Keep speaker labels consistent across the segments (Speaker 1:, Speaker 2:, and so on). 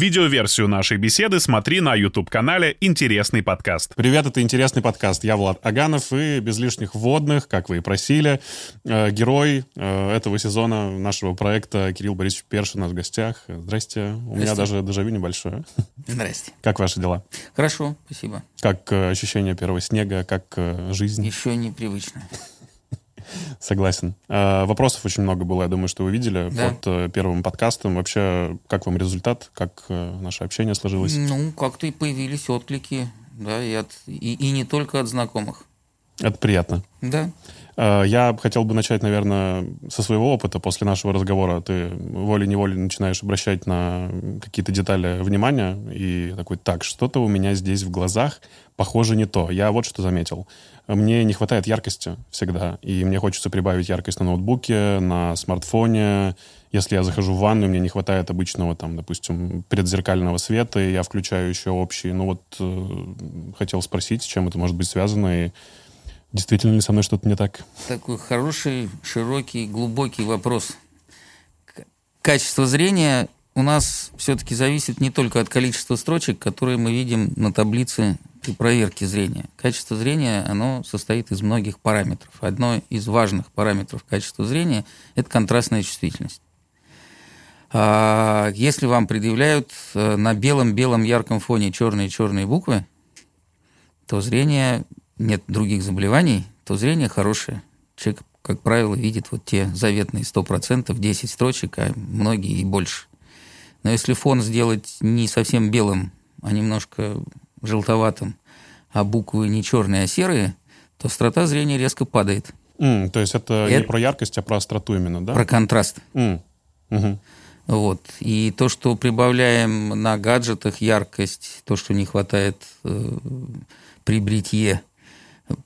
Speaker 1: Видеоверсию нашей беседы смотри на YouTube-канале «Интересный подкаст».
Speaker 2: Привет, это «Интересный подкаст». Я Влад Аганов, и без лишних вводных, как вы и просили, э, герой э, этого сезона нашего проекта Кирилл Борисович Першин у нас в гостях. Здрасте. У меня даже дежавю небольшое.
Speaker 3: Здрасте.
Speaker 2: Как ваши дела?
Speaker 3: Хорошо, спасибо.
Speaker 2: Как э, ощущение первого снега, как э, жизнь?
Speaker 3: Еще непривычно.
Speaker 2: Согласен. Э, вопросов очень много было, я думаю, что вы видели
Speaker 3: Да.
Speaker 2: под э, первым подкастом. Вообще, как вам результат? Как э, наше общение сложилось?
Speaker 3: Ну, как-то и появились отклики, да, и, от, и, и не только от знакомых.
Speaker 2: Это приятно.
Speaker 3: Да.
Speaker 2: Э, Я хотел бы начать, наверное, со своего опыта. После нашего разговора ты волей-неволей начинаешь обращать на какие-то детали внимания и такой, так, что-то у меня здесь в глазах похоже не то. Я вот что заметил. Мне не хватает яркости всегда, и мне хочется прибавить яркость на ноутбуке, на смартфоне. Если я захожу в ванну, мне не хватает обычного, там, допустим, предзеркального света, и я включаю еще общий. Ну вот э, хотел спросить, с чем это может быть связано, и действительно ли со мной что-то не так?
Speaker 3: Такой хороший, широкий, глубокий вопрос. Качество зрения у нас все-таки зависит не только от количества строчек, которые мы видим на таблице при проверке зрения. Качество зрения, оно состоит из многих параметров. Одно из важных параметров качества зрения – это контрастная чувствительность. А, Если вам предъявляют э, на белом-белом ярком фоне черные-черные буквы, то зрение, нет других заболеваний, то зрение хорошее. Человек, как правило, видит вот те заветные 100%, 10 строчек, а многие и больше. Но если фон сделать не совсем белым, а немножко желтоватым, а буквы не черные, а серые, то острота зрения резко падает.
Speaker 2: М, то есть это, не
Speaker 3: Это-
Speaker 2: про яркость, а про остроту именно, да?
Speaker 3: Про контраст.
Speaker 2: М, мгм.
Speaker 3: Вот. И то, что прибавляем на гаджетах яркость, то, что не хватает э, при бритье,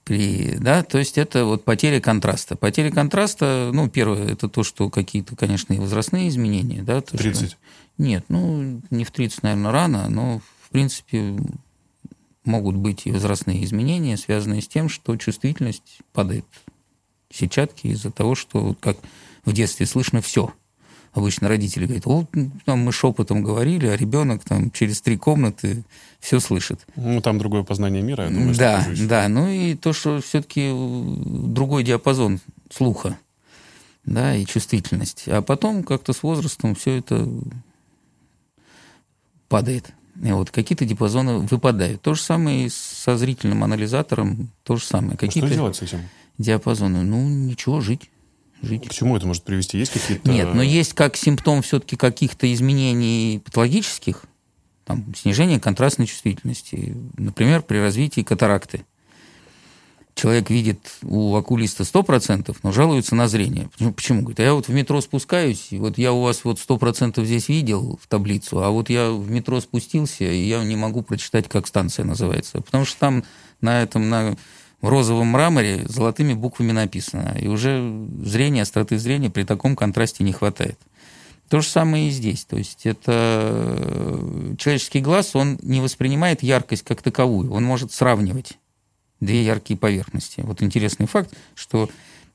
Speaker 3: при, да, то есть это вот потеря контраста. Потеря контраста, ну, первое, это то, что какие-то, конечно, и возрастные изменения, да. то, что-
Speaker 2: 30.
Speaker 3: Нет, ну, не в 30, наверное, рано, но, в принципе, могут быть и возрастные изменения, связанные с тем, что чувствительность падает сетчатки из-за того, что, вот как в детстве слышно все. Обычно родители говорят, вот там мы шепотом говорили, а ребенок там через три комнаты все слышит.
Speaker 2: Ну, там другое познание мира, я думаю,
Speaker 3: да, да. Ну и то, что все-таки другой диапазон слуха, да, и чувствительность. А потом как-то с возрастом все это падает. И вот какие-то диапазоны выпадают. То же самое и со зрительным анализатором, то же самое.
Speaker 2: А Что
Speaker 3: Какие-то
Speaker 2: делать с этим?
Speaker 3: диапазоны. Ну, ничего, жить. Жить.
Speaker 2: К чему это может привести? Есть какие-то...
Speaker 3: Нет, но есть как симптом все-таки каких-то изменений патологических, там, снижение контрастной чувствительности, например, при развитии катаракты. Человек видит у окулиста 100%, но жалуется на зрение. Почему? Говорит, а я вот в метро спускаюсь, и вот я у вас вот 100% здесь видел в таблицу, а вот я в метро спустился, и я не могу прочитать, как станция называется. Потому что там на этом, на розовом мраморе золотыми буквами написано. И уже зрения, остроты зрения при таком контрасте не хватает. То же самое и здесь. То есть это э, человеческий глаз, он не воспринимает яркость как таковую. Он может сравнивать две яркие поверхности. Вот интересный факт, что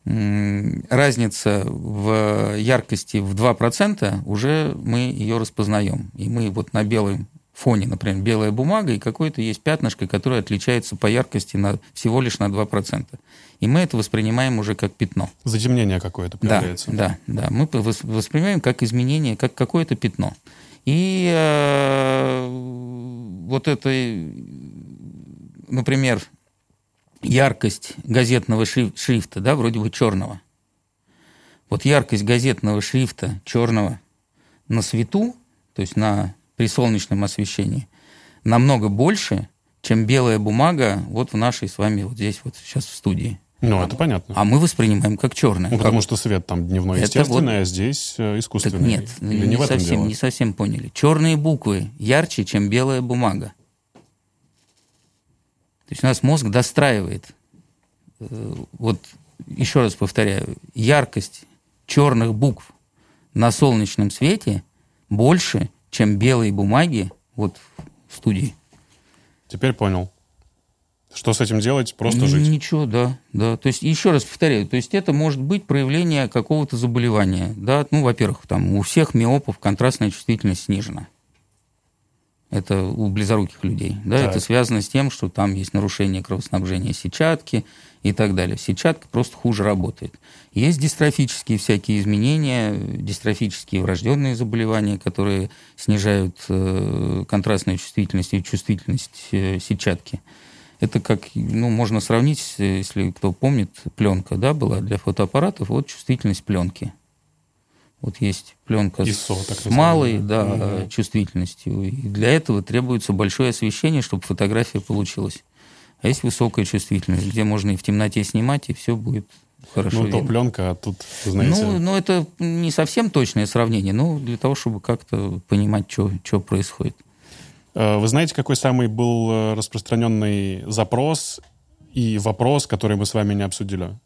Speaker 3: разница в яркости в 2% уже мы ее распознаем. И мы вот на белом фоне, например, белая бумага, и какое-то есть пятнышко, которое отличается по яркости на, всего лишь на 2%. И мы это воспринимаем уже как пятно.
Speaker 2: Затемнение какое-то
Speaker 3: Да,
Speaker 2: появляется.
Speaker 3: да, да. Мы вос- воспринимаем как изменение, как какое-то пятно. И э, вот это, например, яркость газетного шриф- шрифта, да, вроде бы черного. Вот яркость газетного шрифта черного на свету, то есть на при солнечном освещении, намного больше, чем белая бумага вот в нашей с вами вот здесь вот сейчас в студии.
Speaker 2: Ну, это понятно.
Speaker 3: А мы воспринимаем как черное.
Speaker 2: Ну, потому что свет там дневной
Speaker 3: Это
Speaker 2: естественный, а здесь э,
Speaker 3: Так
Speaker 2: искусственный.
Speaker 3: нет,
Speaker 2: Или
Speaker 3: не,
Speaker 2: не
Speaker 3: совсем,
Speaker 2: дело?
Speaker 3: не совсем поняли. Черные буквы ярче, чем белая бумага. То есть у нас мозг достраивает. э, Вот еще раз повторяю, яркость черных букв на солнечном свете больше, чем белой бумаги вот в студии.
Speaker 2: Теперь понял. Что с этим делать? Просто жить.
Speaker 3: Ничего, да, да. То есть, еще раз повторяю, то есть это может быть проявление какого-то заболевания. Да? Ну, во-первых, там у всех миопов контрастная чувствительность снижена. Это у близоруких людей. Да,
Speaker 2: Так.
Speaker 3: это связано с тем, что там есть нарушение кровоснабжения сетчатки и так далее. Сетчатка просто хуже работает. Есть дистрофические всякие изменения, дистрофические врожденные заболевания, которые снижают э, контрастную чувствительность и чувствительность э, сетчатки. Это как, ну, можно сравнить, с, если кто помнит, пленка, да, была для фотоаппаратов, вот чувствительность пленки. Вот есть пленка
Speaker 2: ISO, так
Speaker 3: с малой да,
Speaker 2: Мгм.
Speaker 3: чувствительностью. И для этого требуется большое освещение, чтобы фотография получилась. А есть высокая чувствительность, где можно и в темноте снимать, и все будет хорошо
Speaker 2: Ну,
Speaker 3: видно.
Speaker 2: то пленка, а тут, знаете...
Speaker 3: Ну, ну, это не совсем точное сравнение, но для того, чтобы как-то понимать, что происходит.
Speaker 2: Э, Вы знаете, какой самый был э, распространенный запрос и вопрос, который мы с вами не обсудили?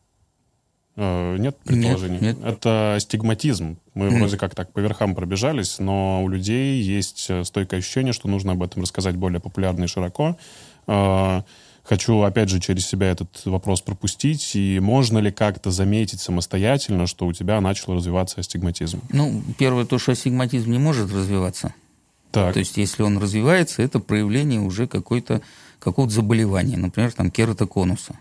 Speaker 2: Э, Нет предположений?
Speaker 3: нет.
Speaker 2: Это стигматизм. Мы вроде как так по верхам пробежались, но у людей есть э, стойкое ощущение, что нужно об этом рассказать более популярно и широко. Э, Хочу, опять же, через себя этот вопрос пропустить. И можно ли как-то заметить самостоятельно, что у тебя начал развиваться астигматизм?
Speaker 3: Ну, первое, то, что астигматизм не может развиваться.
Speaker 2: Так,
Speaker 3: То есть, если он развивается, это проявление уже какой-то, какого-то заболевания, например, там, кератоконуса.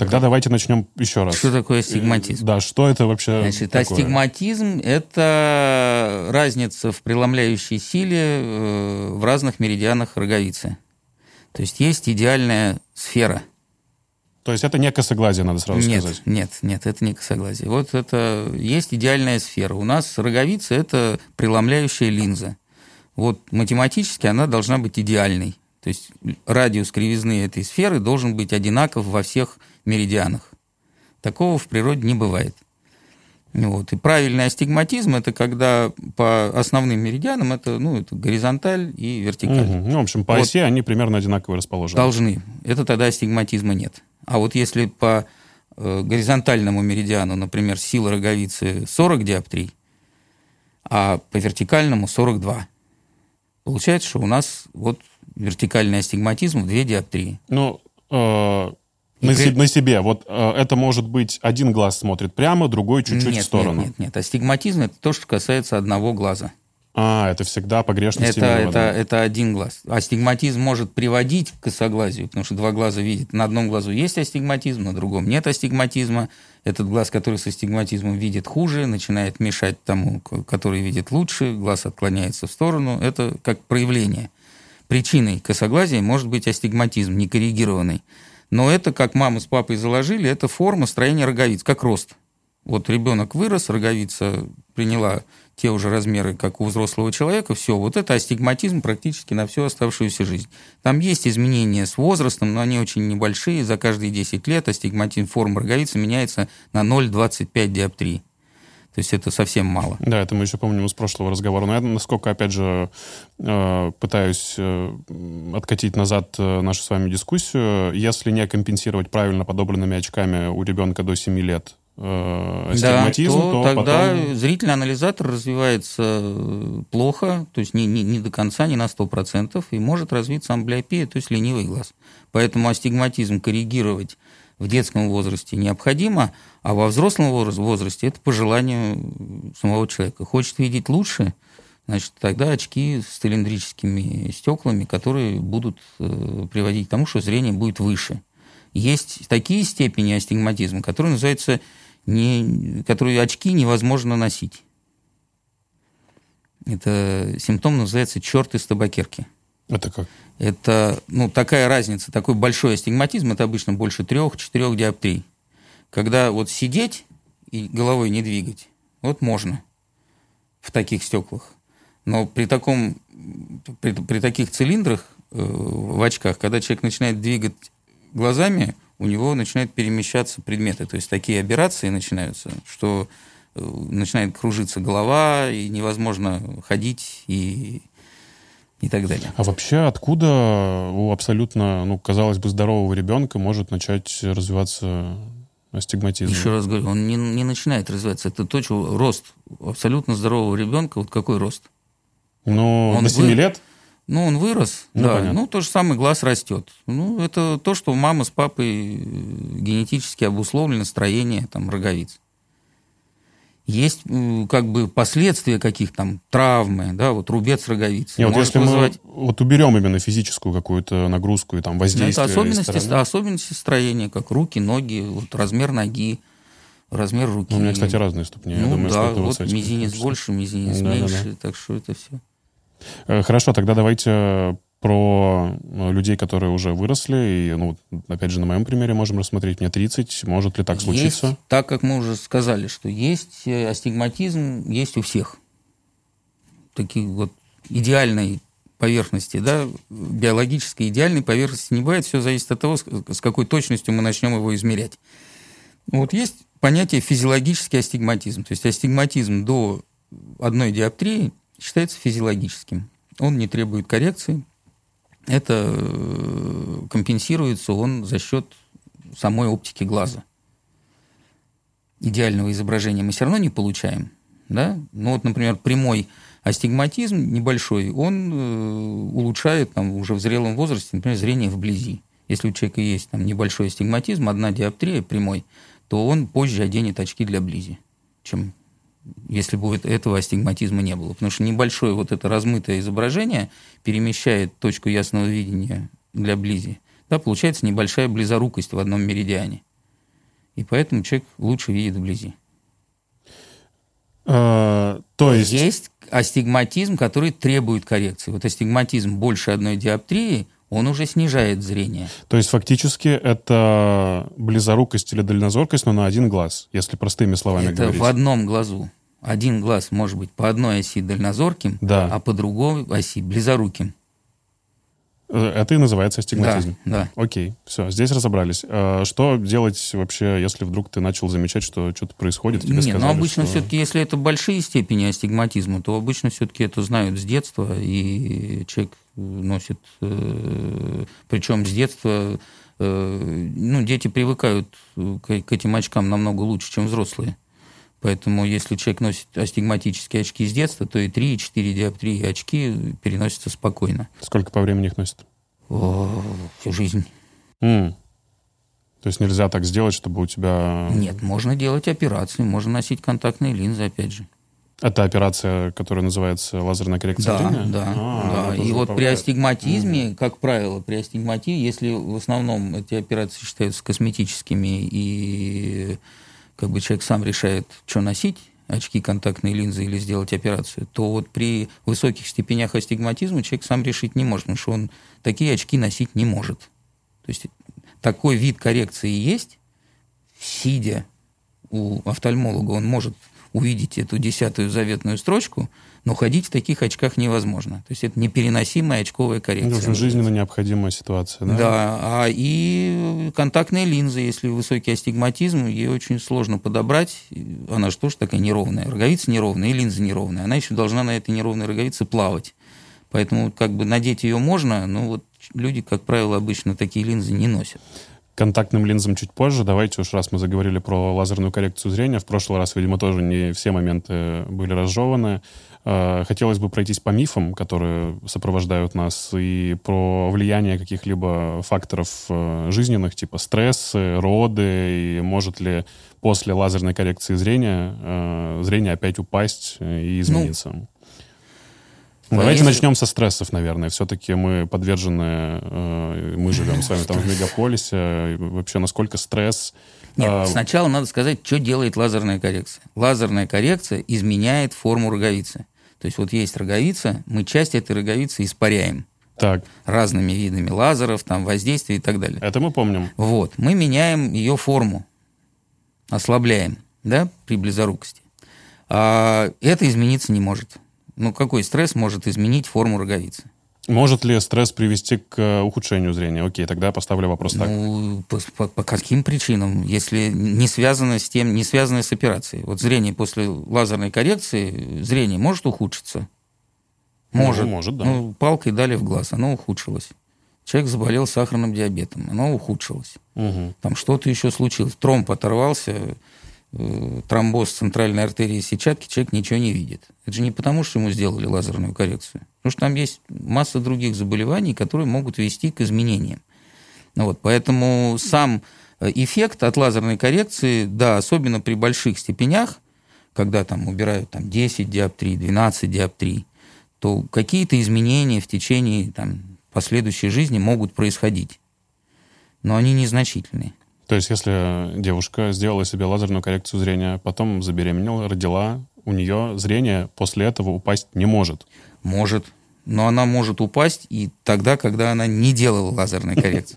Speaker 2: Тогда давайте начнем еще раз.
Speaker 3: Что такое астигматизм?
Speaker 2: Э, Да, что это вообще
Speaker 3: Значит,
Speaker 2: такое?
Speaker 3: астигматизм – это разница в преломляющей силе э, в разных меридианах роговицы. То есть есть идеальная сфера.
Speaker 2: То есть это не косоглазие, надо сразу
Speaker 3: нет,
Speaker 2: сказать.
Speaker 3: нет, нет, это не косоглазие. Вот это есть идеальная сфера. У нас роговица – это преломляющая линза. Вот математически она должна быть идеальной. То есть радиус кривизны этой сферы должен быть одинаков во всех меридианах. Такого в природе не бывает. Вот. И правильный астигматизм – это когда по основным меридианам это, ну, это горизонталь и вертикаль.
Speaker 2: Мгм. Ну, в общем, по
Speaker 3: Вот.
Speaker 2: оси они примерно одинаково расположены.
Speaker 3: Должны. Это тогда астигматизма нет. А вот если по э, горизонтальному меридиану, например, сила роговицы 40 диоптрий, а по вертикальному 42, получается, что у нас вот вертикальный астигматизм в 2 диоптрии.
Speaker 2: Ну, э, на,
Speaker 3: при-
Speaker 2: на себе. Вот э, это может быть один глаз смотрит прямо, другой чуть-чуть
Speaker 3: нет,
Speaker 2: в сторону.
Speaker 3: Нет, нет, нет. Астигматизм – это то, что касается одного глаза.
Speaker 2: А, это всегда погрешность
Speaker 3: Это, это, это один глаз. Астигматизм может приводить к косоглазию, потому что два глаза видят. На одном глазу есть астигматизм, на другом нет астигматизма. Этот глаз, который с астигматизмом видит хуже, начинает мешать тому, который видит лучше, глаз отклоняется в сторону. Это как проявление. Причиной косоглазия может быть астигматизм, некоррегированный. Но это, как мама с папой заложили, это форма строения роговиц, как рост. Вот ребенок вырос, роговица приняла те уже размеры, как у взрослого человека, все, вот это астигматизм практически на всю оставшуюся жизнь. Там есть изменения с возрастом, но они очень небольшие, за каждые 10 лет астигматизм формы роговицы меняется на 0,25 диоптрии. То есть это совсем мало.
Speaker 2: Да, это мы еще помним из прошлого разговора. Но я, насколько, опять же, э, пытаюсь э, откатить назад э, нашу с вами дискуссию, если не компенсировать правильно подобранными очками у ребенка до 7 лет э,
Speaker 3: да, то,
Speaker 2: то,
Speaker 3: тогда
Speaker 2: потом...
Speaker 3: зрительный анализатор развивается плохо, то есть не, не, не до конца, не на 100%, и может развиться амблиопия, то есть ленивый глаз. Поэтому астигматизм коррегировать в детском возрасте необходимо, а во взрослом возраст- возрасте это по желанию самого человека. Хочет видеть лучше, значит, тогда очки с цилиндрическими стеклами, которые будут э, приводить к тому, что зрение будет выше. Есть такие степени астигматизма, которые называются не, которые очки невозможно носить. Это симптом называется черт из табакерки.
Speaker 2: Это как?
Speaker 3: Это ну, такая разница, такой большой астигматизм, это обычно больше трех-четырех диоптрий. Когда вот сидеть и головой не двигать, вот можно в таких стеклах. Но при, таком, при, при таких цилиндрах э, в очках, когда человек начинает двигать глазами, у него начинают перемещаться предметы. То есть такие операции начинаются, что э, начинает кружиться голова, и невозможно ходить, и, и так далее.
Speaker 2: А вообще откуда у абсолютно, ну, казалось бы, здорового ребенка может начать развиваться астигматизм?
Speaker 3: Еще раз говорю, он не, не начинает развиваться. Это то, что рост абсолютно здорового ребенка, вот какой рост?
Speaker 2: Ну,
Speaker 3: Он
Speaker 2: до 7
Speaker 3: вы-
Speaker 2: лет?
Speaker 3: Ну, он вырос,
Speaker 2: Ну,
Speaker 3: да.
Speaker 2: понятно.
Speaker 3: Ну, то же самое, глаз растет. Ну, это то, что мама с папой э, генетически обусловлено строение там роговиц. Есть как бы последствия каких там травмы, да, вот рубец роговицы.
Speaker 2: Нет, вот если вызывать... мы вот уберем именно физическую какую-то нагрузку и там воздействие.
Speaker 3: Это особенности, особенности строения, как руки, ноги, вот размер ноги, размер руки.
Speaker 2: Ну, у меня, кстати, разные ступни.
Speaker 3: Ну, Я думаю, да, вот мизинец больше, мизинец да, меньше, да, да. так что это все.
Speaker 2: Э, хорошо, тогда давайте про э, людей, которые уже выросли, и, ну, опять же, на моем примере можем рассмотреть, мне 30, может ли так случиться?
Speaker 3: Есть, так как мы уже сказали, что есть э, астигматизм, есть у всех. Такие вот идеальной поверхности, да, биологической идеальной поверхности не бывает, все зависит от того, с какой точностью мы начнем его измерять. Вот есть понятие физиологический астигматизм, то есть астигматизм до одной диоптрии считается физиологическим. Он не требует коррекции, это э, компенсируется он за счет самой оптики глаза. Идеального изображения мы все равно не получаем. Да? Ну вот, например, прямой астигматизм небольшой, он э, улучшает там, уже в зрелом возрасте, например, зрение вблизи. Если у человека есть там, небольшой астигматизм, одна диоптрия прямой, то он позже оденет очки для близи, чем если бы этого астигматизма не было. Потому что небольшое вот это размытое изображение перемещает точку ясного видения для близи. Да, получается небольшая близорукость в одном меридиане. И поэтому человек лучше видит вблизи.
Speaker 2: А, то есть...
Speaker 3: Есть астигматизм, который требует коррекции. Вот астигматизм больше одной диоптрии, он уже снижает зрение.
Speaker 2: То есть фактически это близорукость или дальнозоркость, но на один глаз, если простыми словами
Speaker 3: это
Speaker 2: говорить.
Speaker 3: в одном глазу. Один глаз может быть по одной оси дальнозорким, да. а по другой оси близоруким.
Speaker 2: Э, это и называется астигматизм.
Speaker 3: Да,
Speaker 2: да. Окей, все, здесь разобрались. А что делать вообще, если вдруг ты начал замечать, что что-то происходит? Тебе
Speaker 3: Нет,
Speaker 2: сказали,
Speaker 3: ну обычно
Speaker 2: что...
Speaker 3: все-таки, если это большие степени астигматизма, то обычно все-таки это знают с детства, и человек носит, э, причем с детства, э, ну, дети привыкают к, этим очкам намного лучше, чем взрослые. Поэтому если человек носит астигматические очки с детства, то и 3, и 4 диоптрии очки переносятся спокойно.
Speaker 2: Сколько по времени их носят?
Speaker 3: О, всю жизнь.
Speaker 2: Mm. То есть нельзя так сделать, чтобы у тебя...
Speaker 3: Нет, можно делать операции, можно носить контактные линзы, опять же.
Speaker 2: Это операция, которая называется лазерная коррекция
Speaker 3: да,
Speaker 2: зрения?
Speaker 3: Да, а, да. И вот при астигматизме, mm. как правило, при астигматизме, если в основном эти операции считаются косметическими и как бы человек сам решает, что носить, очки, контактные линзы или сделать операцию, то вот при высоких степенях астигматизма человек сам решить не может, потому что он такие очки носить не может. То есть такой вид коррекции есть, сидя у офтальмолога, он может увидеть эту десятую заветную строчку, но ходить в таких очках невозможно. То есть это непереносимая очковая коррекция.
Speaker 2: Это жизненно необходимая ситуация, да?
Speaker 3: Да, а и контактные линзы, если высокий астигматизм, ее очень сложно подобрать. Она же тоже такая неровная. Роговица неровная и линза неровная. Она еще должна на этой неровной роговице плавать. Поэтому как бы надеть ее можно, но вот люди, как правило, обычно такие линзы не носят
Speaker 2: контактным линзам чуть позже. Давайте уж раз мы заговорили про лазерную коррекцию зрения. В прошлый раз, видимо, тоже не все моменты были разжеваны. Э, хотелось бы пройтись по мифам, которые сопровождают нас, и про влияние каких-либо факторов э, жизненных, типа стрессы, роды, и может ли после лазерной коррекции зрения э, зрение опять упасть и измениться. Ну, ну, давайте если... начнем со стрессов, наверное. Все-таки мы подвержены, мы живем с вами там в мегаполисе. Вообще, насколько стресс...
Speaker 3: Нет, сначала надо сказать, что делает лазерная коррекция. Лазерная коррекция изменяет форму роговицы. То есть вот есть роговица, мы часть этой роговицы испаряем.
Speaker 2: Так.
Speaker 3: Разными видами лазеров, там, воздействия и так далее.
Speaker 2: Это мы помним.
Speaker 3: Вот. Мы меняем ее форму, ослабляем, да, при близорукости. А это измениться не может. Ну, какой стресс может изменить форму роговицы?
Speaker 2: Может ли стресс привести к э, ухудшению зрения? Окей, тогда я поставлю вопрос так.
Speaker 3: Ну, по, по, по каким причинам? Если не связано с тем, не связано с операцией. Вот зрение после лазерной коррекции, зрение может ухудшиться? Может.
Speaker 2: Ну, может, да.
Speaker 3: Ну, палкой дали в глаз, оно ухудшилось. Человек заболел сахарным диабетом, оно ухудшилось.
Speaker 2: Угу.
Speaker 3: Там что-то еще случилось. Тромб оторвался, тромбоз центральной артерии сетчатки, человек ничего не видит. Это же не потому, что ему сделали лазерную коррекцию. Потому что там есть масса других заболеваний, которые могут вести к изменениям. Ну вот, поэтому сам э, эффект от лазерной коррекции, да, особенно при больших степенях, когда там убирают там 10 диоптрий, 12 диоптрий, то какие-то изменения в течение там, последующей жизни могут происходить. Но они незначительные.
Speaker 2: То есть, если девушка сделала себе лазерную коррекцию зрения, потом забеременела, родила, у нее зрение после этого упасть не может.
Speaker 3: Может. Но она может упасть и тогда, когда она не делала лазерной коррекции.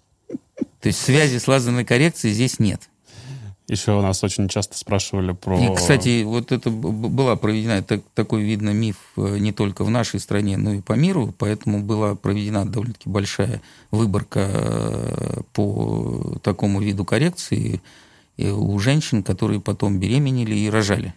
Speaker 3: То есть связи с лазерной коррекцией здесь нет.
Speaker 2: Еще у нас очень часто спрашивали про...
Speaker 3: И, кстати, вот это была проведена, так, такой, видно, миф э, не только в нашей стране, но и по миру, поэтому была проведена довольно-таки большая выборка э, по такому виду коррекции э, у женщин, которые потом беременели и рожали.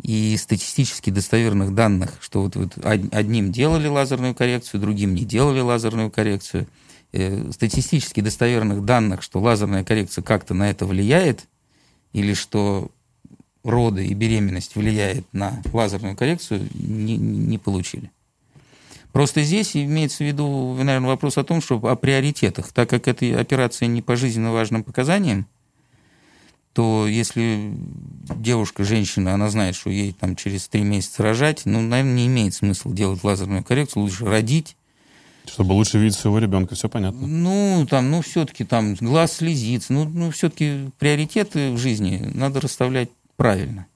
Speaker 3: И статистически достоверных данных, что вот, вот одним делали лазерную коррекцию, другим не делали лазерную коррекцию – статистически достоверных данных, что лазерная коррекция как-то на это влияет, или что роды и беременность влияет на лазерную коррекцию, не, не получили. Просто здесь имеется в виду, наверное, вопрос о том, что о приоритетах. Так как эта операция не по жизненно важным показаниям, то если девушка, женщина, она знает, что ей там через три месяца рожать, ну, наверное, не имеет смысла делать лазерную коррекцию, лучше родить,
Speaker 2: чтобы лучше видеть своего ребенка, все понятно.
Speaker 3: Ну, там, ну, все-таки там глаз слезится. Ну, ну все-таки приоритеты в жизни надо расставлять правильно.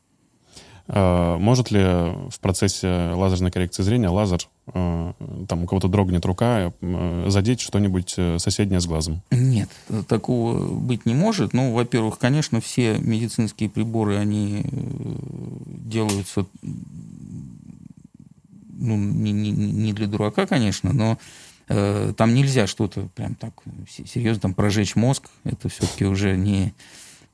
Speaker 2: А, может ли в процессе лазерной коррекции зрения лазер, а, там у кого-то дрогнет рука, а, задеть что-нибудь э, соседнее с глазом?
Speaker 3: Нет, такого быть не может. Ну, во-первых, конечно, все медицинские приборы, они э, делаются ну, не, не, не для дурака, конечно, но э, там нельзя что-то прям так серьезно там прожечь мозг. Это все-таки уже не...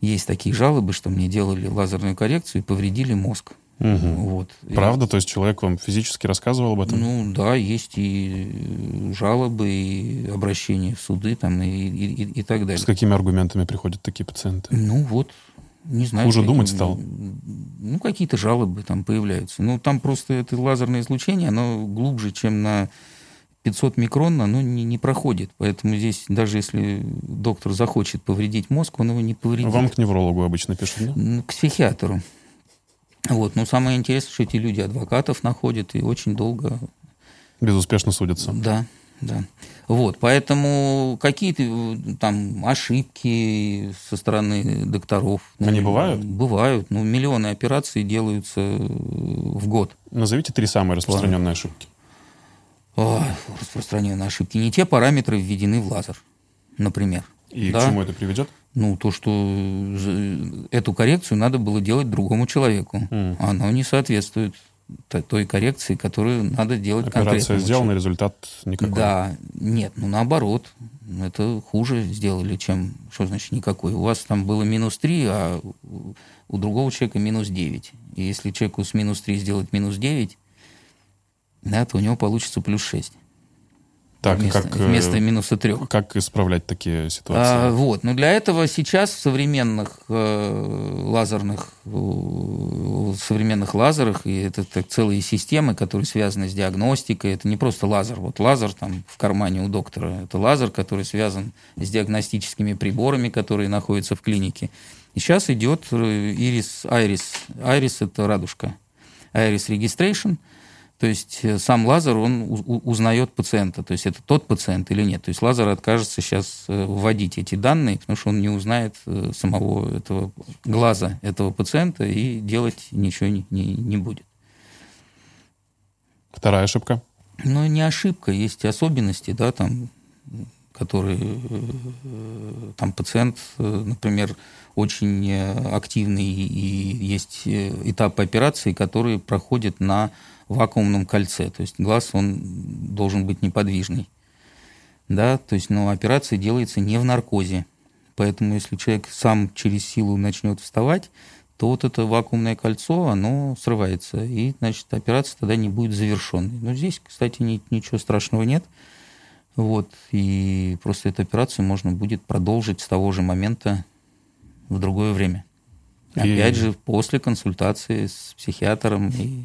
Speaker 3: Есть такие жалобы, что мне делали лазерную коррекцию и повредили мозг.
Speaker 2: Угу. Вот. Правда? И, То есть человек вам физически рассказывал об этом?
Speaker 3: Ну да, есть и жалобы, и обращения в суды там, и, и, и так далее.
Speaker 2: С какими аргументами приходят такие пациенты?
Speaker 3: Ну вот, не знаю.
Speaker 2: Хуже думать стал?
Speaker 3: Ну, какие-то жалобы там появляются. Ну, там просто это лазерное излучение, оно глубже, чем на 500 микрон, оно не, не проходит. Поэтому здесь, даже если доктор захочет повредить мозг, он его не повредит.
Speaker 2: Вам к неврологу обычно пишут, да?
Speaker 3: К психиатру. Вот. Но самое интересное, что эти люди адвокатов находят и очень долго...
Speaker 2: Безуспешно судятся.
Speaker 3: Да, да. Вот, поэтому какие-то э, там ошибки со стороны докторов.
Speaker 2: Они ну, бывают?
Speaker 3: Бывают. Ну, миллионы операций делаются э, в год.
Speaker 2: Назовите три самые распространенные ошибки.
Speaker 3: О, распространенные ошибки. Не те параметры введены в лазер, например.
Speaker 2: И да? к чему это приведет?
Speaker 3: Ну, то, что эту коррекцию надо было делать другому человеку. Mm. Оно не соответствует той коррекции, которую надо делать
Speaker 2: Операция сделана, результат никакой.
Speaker 3: Да, нет, ну наоборот. Это хуже сделали, чем, что значит никакой. У вас там было минус 3, а у другого человека минус 9. И если человеку с минус 3 сделать минус 9, да, то у него получится плюс 6.
Speaker 2: Так,
Speaker 3: вместо,
Speaker 2: как,
Speaker 3: вместо минуса трех.
Speaker 2: Как исправлять такие ситуации? А,
Speaker 3: вот, но для этого сейчас в современных э, лазерных, в современных лазерах, и это так, целые системы, которые связаны с диагностикой, это не просто лазер, вот лазер там в кармане у доктора, это лазер, который связан с диагностическими приборами, которые находятся в клинике. И сейчас идет Iris, Iris, Iris это радужка, Iris Registration – то есть э, сам лазер, он узнает пациента, то есть это тот пациент или нет. То есть лазер откажется сейчас э, вводить эти данные, потому что он не узнает э, самого этого глаза этого пациента и делать ничего не, не, не будет.
Speaker 2: Вторая ошибка?
Speaker 3: Ну, не ошибка, есть особенности, да, там, которые там пациент, например, очень активный, и есть этапы операции, которые проходят на вакуумном кольце. То есть глаз, он должен быть неподвижный. Да, то есть, но операция делается не в наркозе. Поэтому, если человек сам через силу начнет вставать, то вот это вакуумное кольцо, оно срывается. И, значит, операция тогда не будет завершенной. Но здесь, кстати, ни, ничего страшного нет. Вот, и просто эту операцию можно будет продолжить с того же момента в другое время. Опять и... же, после консультации с психиатром и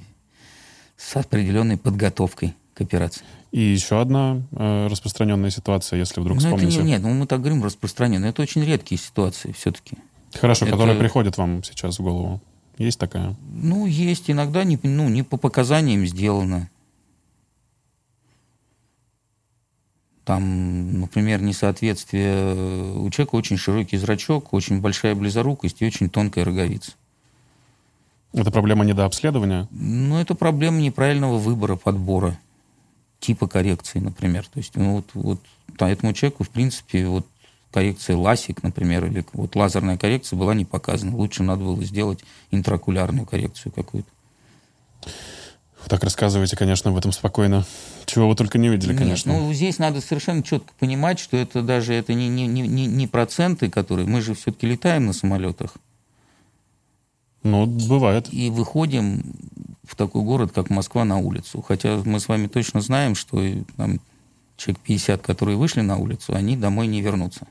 Speaker 3: с определенной подготовкой к операции.
Speaker 2: И еще одна э, распространенная ситуация, если вдруг
Speaker 3: ну,
Speaker 2: вспомните.
Speaker 3: Это не, нет, ну мы так говорим распространенные. Это очень редкие ситуации все-таки.
Speaker 2: Хорошо, это... которые приходят вам сейчас в голову. Есть такая?
Speaker 3: Ну, есть. Иногда не, ну, не по показаниям сделано. Там, например, несоответствие. У человека очень широкий зрачок, очень большая близорукость и очень тонкая роговица.
Speaker 2: Это проблема недообследования?
Speaker 3: Ну, это проблема неправильного выбора, подбора типа коррекции, например. То есть, ну, вот, вот этому человеку, в принципе, вот коррекция ласик, например, или вот лазерная коррекция была не показана. Лучше надо было сделать интракулярную коррекцию какую-то.
Speaker 2: Вы так рассказываете, конечно, об этом спокойно. Чего вы только не видели,
Speaker 3: Нет,
Speaker 2: конечно.
Speaker 3: Ну, здесь надо совершенно четко понимать, что это даже это не, не, не, не проценты, которые... Мы же все-таки летаем на самолетах.
Speaker 2: Ну, бывает.
Speaker 3: И выходим в такой город, как Москва, на улицу. Хотя мы с вами точно знаем, что там, человек 50, которые вышли на улицу, они домой не вернутся.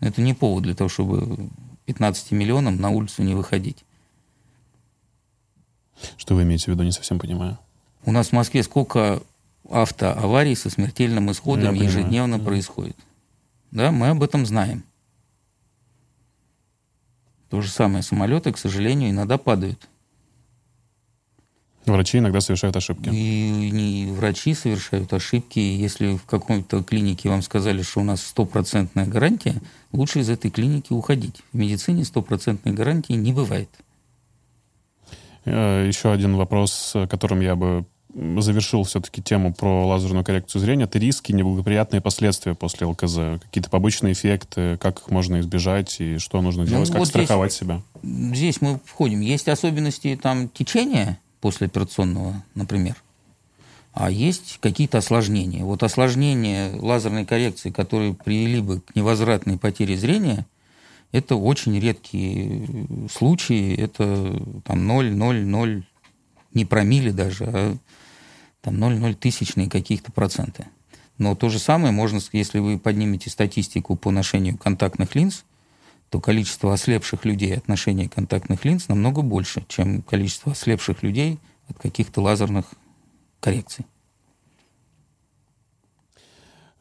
Speaker 3: Это не повод для того, чтобы 15 миллионам на улицу не выходить.
Speaker 2: Что вы имеете в виду, не совсем понимаю.
Speaker 3: У нас в Москве сколько автоаварий со смертельным исходом
Speaker 2: Я
Speaker 3: ежедневно
Speaker 2: понимаю.
Speaker 3: происходит. Да, мы об этом знаем. То же самое, самолеты, к сожалению, иногда падают.
Speaker 2: Врачи иногда совершают ошибки.
Speaker 3: И не врачи совершают ошибки. Если в какой-то клинике вам сказали, что у нас стопроцентная гарантия, лучше из этой клиники уходить. В медицине стопроцентной гарантии не бывает.
Speaker 2: Э, Еще один вопрос, которым я бы завершил все-таки тему про лазерную коррекцию зрения. Это риски, неблагоприятные последствия после ЛКЗ. Какие-то побочные эффекты, как их можно избежать и что нужно делать, как
Speaker 3: Ну, вот здесь-
Speaker 2: страховать себя.
Speaker 3: Здесь мы входим. Есть особенности там течения послеоперационного, например. А есть какие-то осложнения. Вот осложнения лазерной коррекции, которые привели бы к невозвратной потере зрения, это очень редкие случаи. Это там 0,00, не промили даже, а там 0,0 тысячные каких-то проценты. Но то же самое можно, если вы поднимете статистику по ношению контактных линз, то количество ослепших людей от ношения контактных линз намного больше, чем количество ослепших людей от каких-то лазерных коррекций.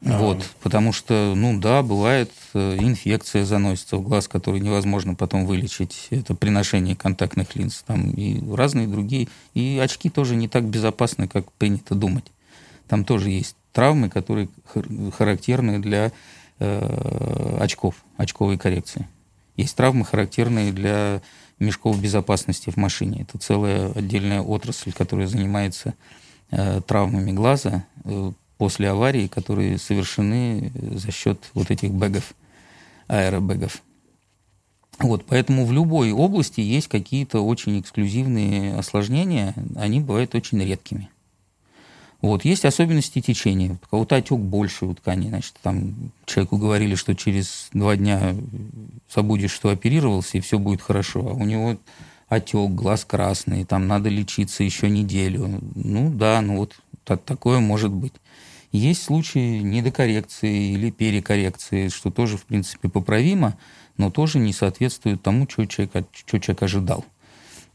Speaker 3: Вот, потому что, ну да, бывает э, инфекция заносится в глаз, которую невозможно потом вылечить. Это при ношении контактных линз. Там и разные другие. И очки тоже не так безопасны, как принято думать. Там тоже есть травмы, которые хар- характерны для э, очков, очковой коррекции. Есть травмы, характерные для мешков безопасности в машине. Это целая отдельная отрасль, которая занимается э, травмами глаза э, после аварии, которые совершены э, за счет вот этих бэгов, аэробэгов. Вот, поэтому в любой области есть какие-то очень эксклюзивные осложнения, они бывают очень редкими. Вот, есть особенности течения. У кого-то отек больше у ткани, значит, там человеку говорили, что через два дня забудешь, что оперировался, и все будет хорошо. А у него отек, глаз красный, там надо лечиться еще неделю. Ну да, ну вот та- такое может быть. Есть случаи недокоррекции или перекоррекции, что тоже, в принципе, поправимо, но тоже не соответствует тому, что человек, что человек ожидал.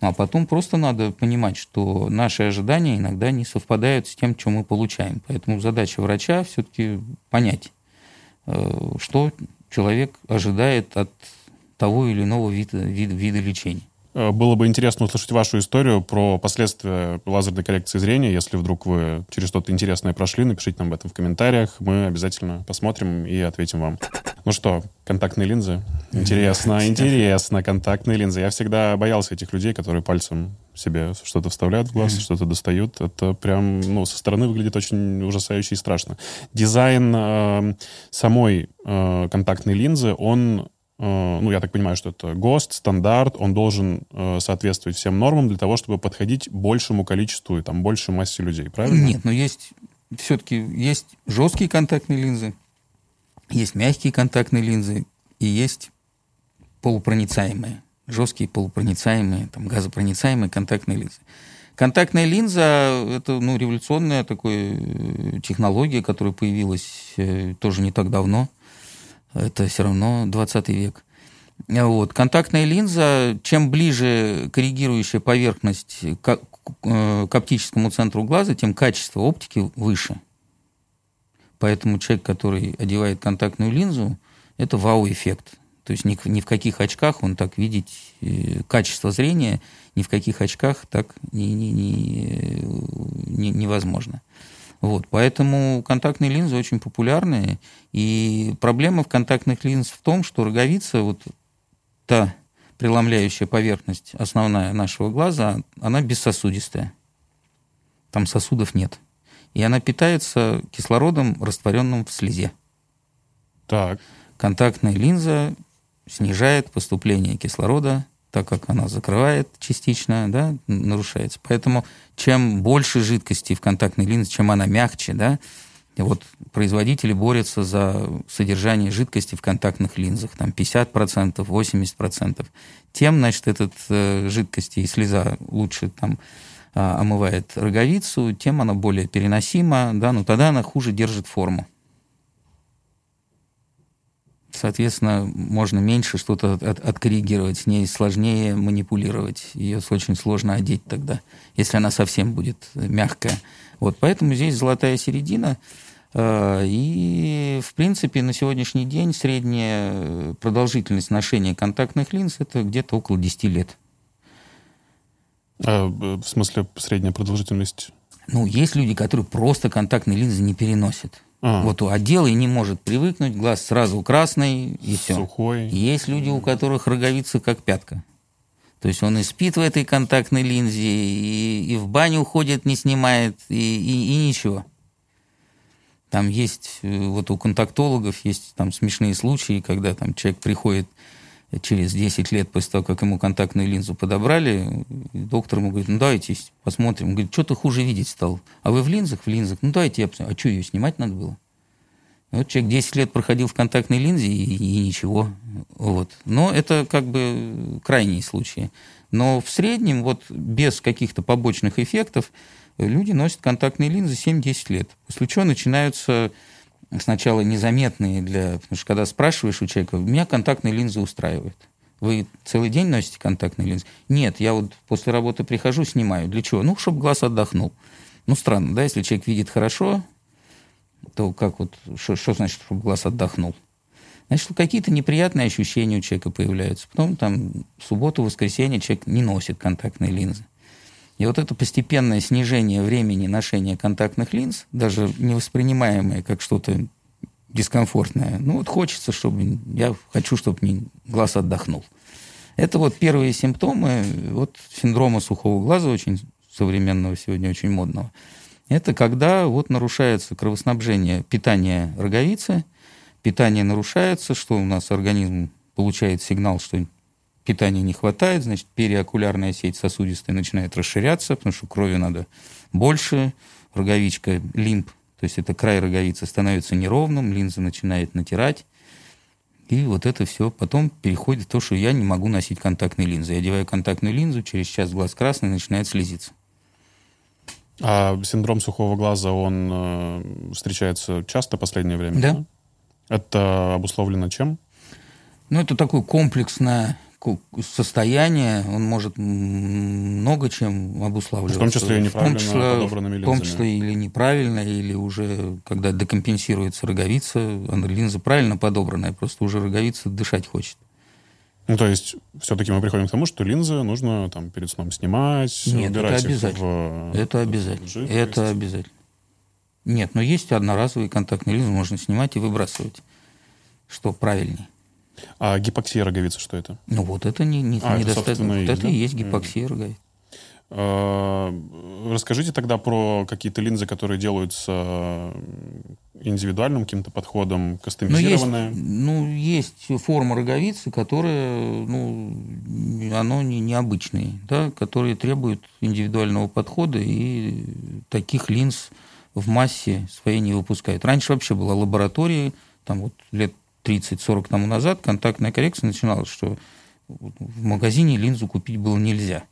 Speaker 3: Ну, а потом просто надо понимать, что наши ожидания иногда не совпадают с тем, что мы получаем. Поэтому задача врача все-таки понять, э, что человек ожидает от того или иного вида, вида, вида лечения.
Speaker 2: Э, Было бы интересно услышать вашу историю про последствия лазерной коррекции зрения. Если вдруг вы через что-то интересное прошли, напишите нам об этом в комментариях. Мы обязательно посмотрим и ответим вам. Ну что, контактные линзы? Интересно, интересно, контактные линзы. Я всегда боялся этих людей, которые пальцем себе что-то вставляют в глаз, что-то достают. Это прям, ну, со стороны выглядит очень ужасающе и страшно. Дизайн э, самой э, контактной линзы, он ну, я так понимаю, что это ГОСТ, стандарт, он должен э, соответствовать всем нормам для того, чтобы подходить большему количеству и там большей массе людей, правильно?
Speaker 3: Нет, но есть все-таки есть жесткие контактные линзы, есть мягкие контактные линзы и есть полупроницаемые, жесткие полупроницаемые, там, газопроницаемые контактные линзы. Контактная линза – это ну, революционная такая э, технология, которая появилась э, тоже не так давно. Это все равно 20 век. Вот. Контактная линза, чем ближе коррегирующая поверхность к, к- к оптическому центру глаза, тем качество оптики выше. Поэтому человек, который одевает контактную линзу, это вау-эффект. То есть ни, ни в каких очках он так видеть э, качество зрения, ни в каких очках так не, не, не, не, невозможно. Вот, поэтому контактные линзы очень популярные. И проблема в контактных линз в том, что роговица, вот та преломляющая поверхность основная нашего глаза, она бессосудистая. Там сосудов нет. И она питается кислородом, растворенным в слезе.
Speaker 2: Так.
Speaker 3: Контактная линза снижает поступление кислорода, так как она закрывает частично, да, нарушается. Поэтому чем больше жидкости в контактной линзе, чем она мягче, да, вот производители борются за содержание жидкости в контактных линзах, там 50%, 80%. Тем, значит, этот э, жидкости и слеза лучше там а, омывает роговицу, тем она более переносима, да, но тогда она хуже держит форму. Соответственно, можно меньше что-то от, откоррегировать, с ней сложнее манипулировать. Ее очень сложно одеть тогда, если она совсем будет мягкая. Вот, поэтому здесь золотая середина. Э, и, в принципе, на сегодняшний день средняя продолжительность ношения контактных линз – это где-то около 10 лет.
Speaker 2: А, в смысле, средняя продолжительность?
Speaker 3: Ну, есть люди, которые просто контактные линзы не переносят. А. Вот одел и не может привыкнуть, глаз сразу красный и все.
Speaker 2: Сухой.
Speaker 3: Есть люди, у которых роговица как пятка. То есть он и спит в этой контактной линзе, и, и в баню уходит, не снимает, и, и, и ничего. Там есть, э, вот у контактологов есть там смешные случаи, когда там человек приходит через 10 лет после того, как ему контактную линзу подобрали, доктор ему говорит, ну давайте посмотрим. Он говорит, что ты хуже видеть стал? А вы в линзах? В линзах. Ну давайте я посмотрю. А что, ее снимать надо было? Вот человек 10 лет проходил в контактной линзе и, и ничего. Вот. Но это как бы крайние случаи. Но в среднем, вот без каких-то побочных эффектов, люди носят контактные линзы 7-10 лет. После чего начинаются сначала незаметные для... Потому что когда спрашиваешь у человека, меня контактные линзы устраивают. Вы целый день носите контактные линзы? Нет, я вот после работы прихожу, снимаю. Для чего? Ну, чтобы глаз отдохнул. Ну, странно, да, если человек видит хорошо, то как вот, что значит, чтобы глаз отдохнул? Значит, какие-то неприятные ощущения у человека появляются. Потом там в субботу, воскресенье человек не носит контактные линзы. И вот это постепенное снижение времени ношения контактных линз, даже не воспринимаемое как что-то дискомфортное, ну вот хочется, чтобы я хочу, чтобы мне глаз отдохнул. Это вот первые симптомы вот синдрома сухого глаза, очень современного сегодня, очень модного. Это когда вот нарушается кровоснабжение, питание роговицы, питание нарушается, что у нас организм получает сигнал, что питания не хватает, значит, периокулярная сеть сосудистая начинает расширяться, потому что крови надо больше, роговичка, лимб, то есть это край роговицы становится неровным, линза начинает натирать, и вот это все потом переходит в то, что я не могу носить контактные линзы. Я одеваю контактную линзу, через час глаз красный, начинает слезиться.
Speaker 2: А синдром сухого глаза, он э, встречается часто в последнее время?
Speaker 3: Да.
Speaker 2: Это обусловлено чем?
Speaker 3: Ну, это такое комплексное состояние, он может много чем обуславливаться.
Speaker 2: В том числе и неправильно в том числе,
Speaker 3: подобранными линзами. В том числе или неправильно, или уже, когда декомпенсируется роговица, линза правильно подобранная, просто уже роговица дышать хочет.
Speaker 2: Ну, то есть, все-таки мы приходим к тому, что линзы нужно там перед сном снимать,
Speaker 3: Нет, убирать это обязательно. В, это обязательно. В это обязательно. Нет, но есть одноразовые контактные линзы, можно снимать и выбрасывать. Что правильнее.
Speaker 2: А гипоксия роговицы что это?
Speaker 3: Ну вот это не, не, а, недостаточно. Вот это да? и есть гипоксия роговицы.
Speaker 2: А, расскажите тогда про какие-то линзы, которые делаются индивидуальным каким-то подходом, кастомизированные.
Speaker 3: Ну, есть, ну, есть форма роговицы, которая, ну, оно не, необычные, да, которые требуют индивидуального подхода, и таких линз в массе своей не выпускают. Раньше вообще была лаборатория, там вот лет 30-40 тому назад контактная коррекция начиналась, что в магазине линзу купить было нельзя.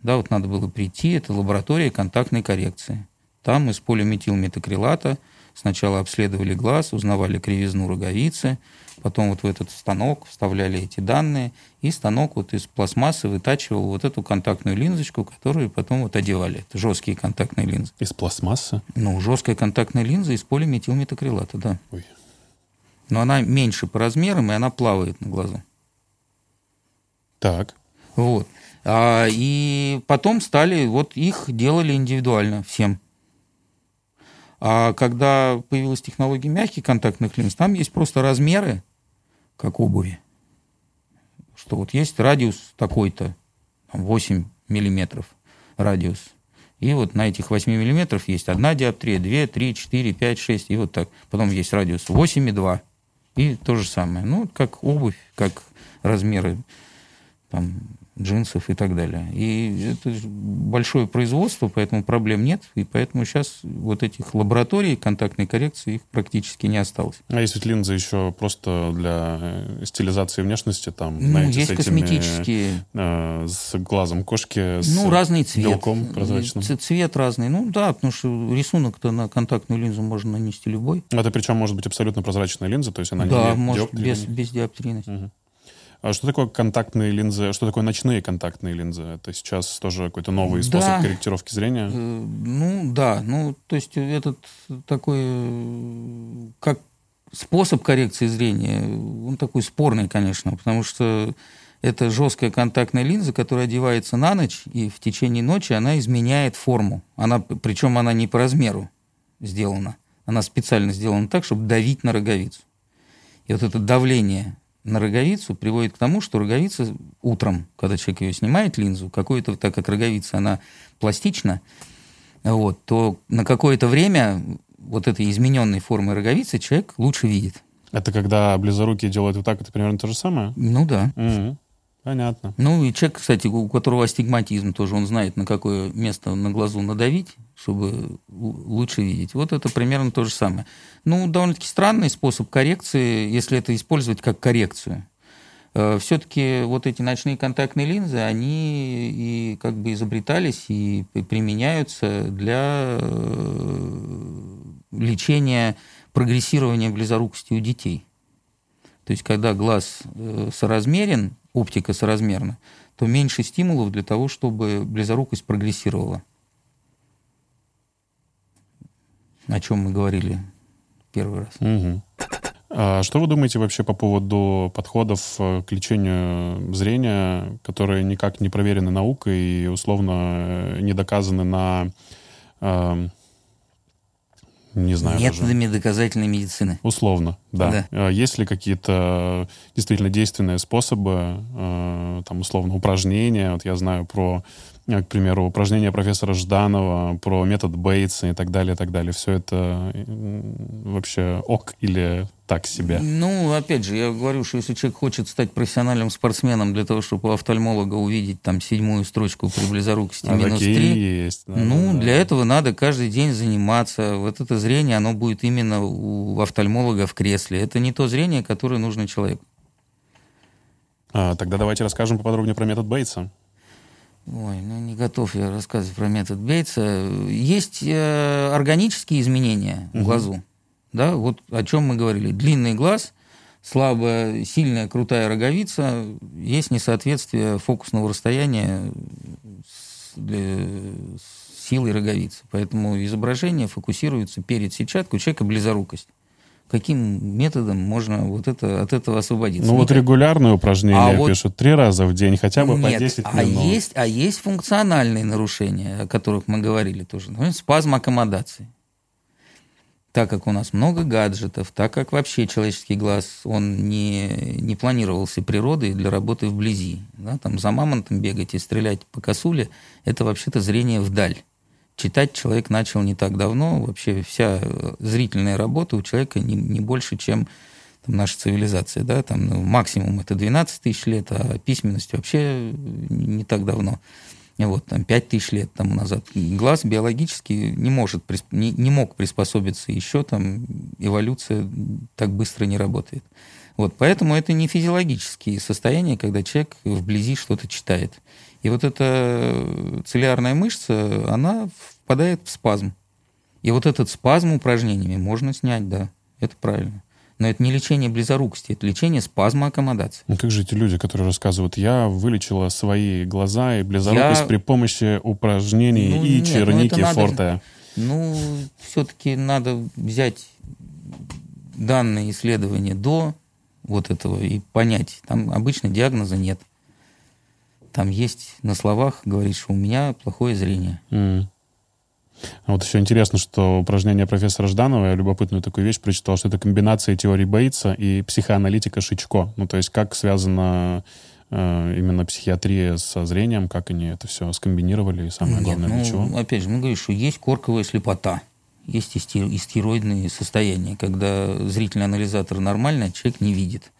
Speaker 3: Да, вот надо было прийти, это лаборатория контактной коррекции. Там из полиметилметакрилата сначала обследовали глаз, узнавали кривизну роговицы, потом вот в этот станок вставляли эти данные, и станок вот из пластмассы вытачивал вот эту контактную линзочку, которую потом вот одевали. Это жесткие контактные линзы.
Speaker 2: Из пластмассы?
Speaker 3: Ну, жесткая контактная линза из полиметилметакрилата, да. Ой. Но она меньше по размерам, и она плавает на глазу.
Speaker 2: Так.
Speaker 3: Вот. А, и потом стали, вот их делали индивидуально всем. А когда появилась технология мягких контактных линз, там есть просто размеры, как обуви. Что вот есть радиус такой-то, 8 миллиметров радиус. И вот на этих 8 миллиметров есть одна диоптрия, 2, 3, 4, 5, 6, и вот так. Потом есть радиус 8,2. И то же самое. Ну, как обувь, как размеры там, джинсов и так далее. И это большое производство, поэтому проблем нет. И поэтому сейчас вот этих лабораторий контактной коррекции их практически не осталось.
Speaker 2: А ведь линзы еще просто для э, стилизации внешности, там,
Speaker 3: Ну,
Speaker 2: знаете,
Speaker 3: есть
Speaker 2: с этими,
Speaker 3: косметические.
Speaker 2: э, с глазом кошки, с
Speaker 3: Ну, разный цвет.
Speaker 2: белком прозрачным.
Speaker 3: Цвет разный. Ну, да, потому что рисунок-то на контактную линзу можно нанести любой.
Speaker 2: Это причем может быть абсолютно прозрачная линза, то есть она
Speaker 3: да,
Speaker 2: не
Speaker 3: может,
Speaker 2: диоптрия.
Speaker 3: без, без диоптрийности.
Speaker 2: А что такое контактные линзы? Что такое ночные контактные линзы? Это сейчас тоже какой-то новый
Speaker 3: Да.
Speaker 2: способ корректировки зрения?
Speaker 3: Э, Ну, да, ну, то есть этот такой, э, как способ коррекции зрения, он такой спорный, конечно, потому что это жесткая контактная линза, которая одевается на ночь, и в течение ночи она изменяет форму. Она, причем она не по размеру сделана. Она специально сделана так, чтобы давить на роговицу. И вот это давление на роговицу приводит к тому, что роговица утром, когда человек ее снимает, линзу, какое-то, так как роговица, она пластична, вот, то на какое-то время вот этой измененной формы роговицы человек лучше видит.
Speaker 2: Это когда близорукие делают вот так, это примерно то же самое?
Speaker 3: Ну да.
Speaker 2: Мгм. Понятно.
Speaker 3: Ну и человек, кстати, у которого астигматизм тоже, он знает, на какое место на глазу надавить, чтобы лучше видеть. Вот это примерно то же самое. Ну, довольно-таки странный способ коррекции, если это использовать как коррекцию. Все-таки вот эти ночные контактные линзы, они и как бы изобретались и применяются для э, лечения прогрессирования близорукости у детей. То есть, когда глаз э, соразмерен, оптика соразмерна, то меньше стимулов для того, чтобы близорукость прогрессировала. О чем мы говорили первый раз.
Speaker 2: Мгм. А что вы думаете вообще по поводу подходов э, к лечению зрения, которые никак не проверены наукой и условно э, не доказаны на, эм, не знаю даже.
Speaker 3: Методами доказательной медицины.
Speaker 2: Условно, да.
Speaker 3: Да.
Speaker 2: А Есть ли какие-то действительно действенные способы, э, там, условно, упражнения? Вот я знаю про, э, к примеру, упражнения профессора Жданова, про метод Бейтса и так далее, и так далее. Все это вообще ок или так себе?
Speaker 3: Ну, опять же, я говорю, что если человек хочет стать профессиональным спортсменом для того, чтобы у офтальмолога увидеть там седьмую строчку при близорукости
Speaker 2: А
Speaker 3: минус 3,
Speaker 2: есть. да,
Speaker 3: Ну,
Speaker 2: да,
Speaker 3: для
Speaker 2: да.
Speaker 3: этого надо каждый день заниматься. Вот это зрение, оно будет именно у офтальмолога в кресле. Это не то зрение, которое нужно человеку.
Speaker 2: А, тогда давайте расскажем поподробнее про метод Бейтса.
Speaker 3: Ой, ну не готов я рассказывать про метод Бейтса. Есть э, органические изменения в глазу. Да, вот о чем мы говорили. Длинный глаз, слабая, сильная, крутая роговица, есть несоответствие фокусного расстояния с, для- с силой роговицы. Поэтому изображение фокусируется перед сетчаткой, у человека близорукость. Каким методом можно вот это, от этого освободиться?
Speaker 2: Ну, вот
Speaker 3: Никак.
Speaker 2: регулярные упражнения
Speaker 3: А вот-
Speaker 2: пишут три раза в день, хотя бы по
Speaker 3: Нет,
Speaker 2: 10
Speaker 3: а
Speaker 2: минут.
Speaker 3: есть, а есть функциональные нарушения, о которых мы говорили тоже. Например, спазм аккомодации. Так как у нас много гаджетов, так как вообще человеческий глаз, он не, не планировался природой для работы вблизи. Да, там за мамонтом бегать и стрелять по косуле – это вообще-то зрение вдаль. Читать человек начал не так давно. Вообще вся э, зрительная работа у человека не, не больше, чем там, наша цивилизация. Да? Там, ну, максимум это 12 тысяч лет, а письменность вообще не не так давно. Вот, там, 5 тысяч лет тому назад. Глаз биологически не, может, не, не мог приспособиться еще, там эволюция так быстро не работает. Вот, поэтому это не физиологические состояния, когда человек вблизи что-то читает. И вот эта целлярная мышца, она впадает в спазм. И вот этот спазм упражнениями можно снять, да, это правильно. Но это не лечение близорукости, это лечение спазма аккомодации.
Speaker 2: Ну, как же эти люди, которые рассказывают, я вылечила свои глаза и близорукость
Speaker 3: Я-
Speaker 2: при помощи упражнений
Speaker 3: Ну,
Speaker 2: и
Speaker 3: нет, ну,
Speaker 2: черники
Speaker 3: это надо-
Speaker 2: Форте.
Speaker 3: Ну, все-таки надо взять данные исследования до вот этого и понять. Там обычно диагноза нет. Там есть на словах, говорит, что у меня плохое зрение.
Speaker 2: Mm. Вот еще интересно, что упражнение профессора Жданова, я любопытную такую вещь прочитал, что это комбинация теории Бейтса и психоаналитика Шичко. Ну, то есть как связано э, именно психиатрия со зрением, как они это все скомбинировали, и самое
Speaker 3: Нет,
Speaker 2: главное,
Speaker 3: ну,
Speaker 2: для чего?
Speaker 3: Опять же, мы говорим, что есть корковая слепота, есть истероидные состояния, когда зрительный анализатор нормальный, а человек не видит.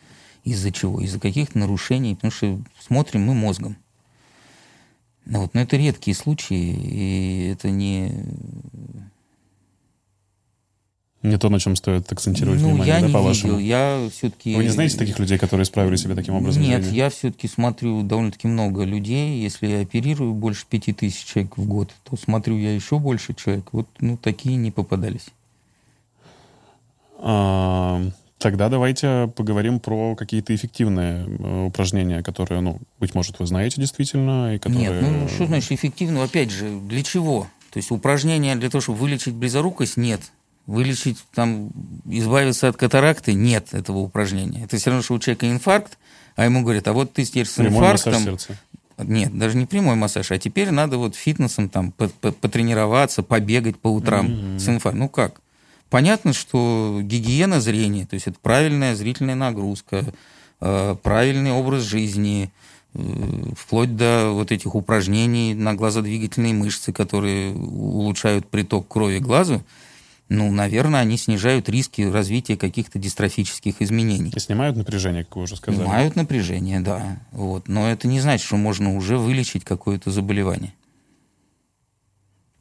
Speaker 3: Из-за чего? Из-за каких-то нарушений, потому что смотрим мы мозгом. Ну вот, но это редкие случаи, и это не...
Speaker 2: Не то, на чем стоит акцентировать
Speaker 3: ну,
Speaker 2: внимание,
Speaker 3: я
Speaker 2: да,
Speaker 3: не
Speaker 2: по-вашему?
Speaker 3: видел, я все-таки...
Speaker 2: Вы не знаете таких людей, которые исправили себя таким образом?
Speaker 3: Нет, я все-таки смотрю довольно-таки много людей. Если я оперирую больше пяти тысяч человек в год, то смотрю я еще больше человек. Вот, ну, такие не попадались.
Speaker 2: А, Тогда давайте поговорим про какие-то эффективные э, упражнения, которые, ну, быть может, вы знаете действительно, и которые...
Speaker 3: Нет, ну что значит эффективно? Опять же, для чего? То есть упражнения для того, чтобы вылечить близорукость, нет. Вылечить, там, избавиться от катаракты, нет этого упражнения. Это все равно, что у человека инфаркт, а ему говорят, а вот ты теперь с
Speaker 2: Прямой
Speaker 3: инфарктом...
Speaker 2: массаж сердца.
Speaker 3: Нет, даже не прямой массаж, а теперь надо вот фитнесом там потренироваться, побегать по утрам mm-hmm. с инфарктом. Ну как? Понятно, что гигиена зрения, то есть это правильная зрительная нагрузка, э, правильный образ жизни, э, вплоть до вот этих упражнений на глазодвигательные мышцы, которые улучшают приток крови к глазу, ну, наверное, они снижают риски развития каких-то дистрофических изменений.
Speaker 2: И снимают напряжение, как вы уже сказали.
Speaker 3: Снимают напряжение, да. Вот. Но это не значит, что можно уже вылечить какое-то заболевание.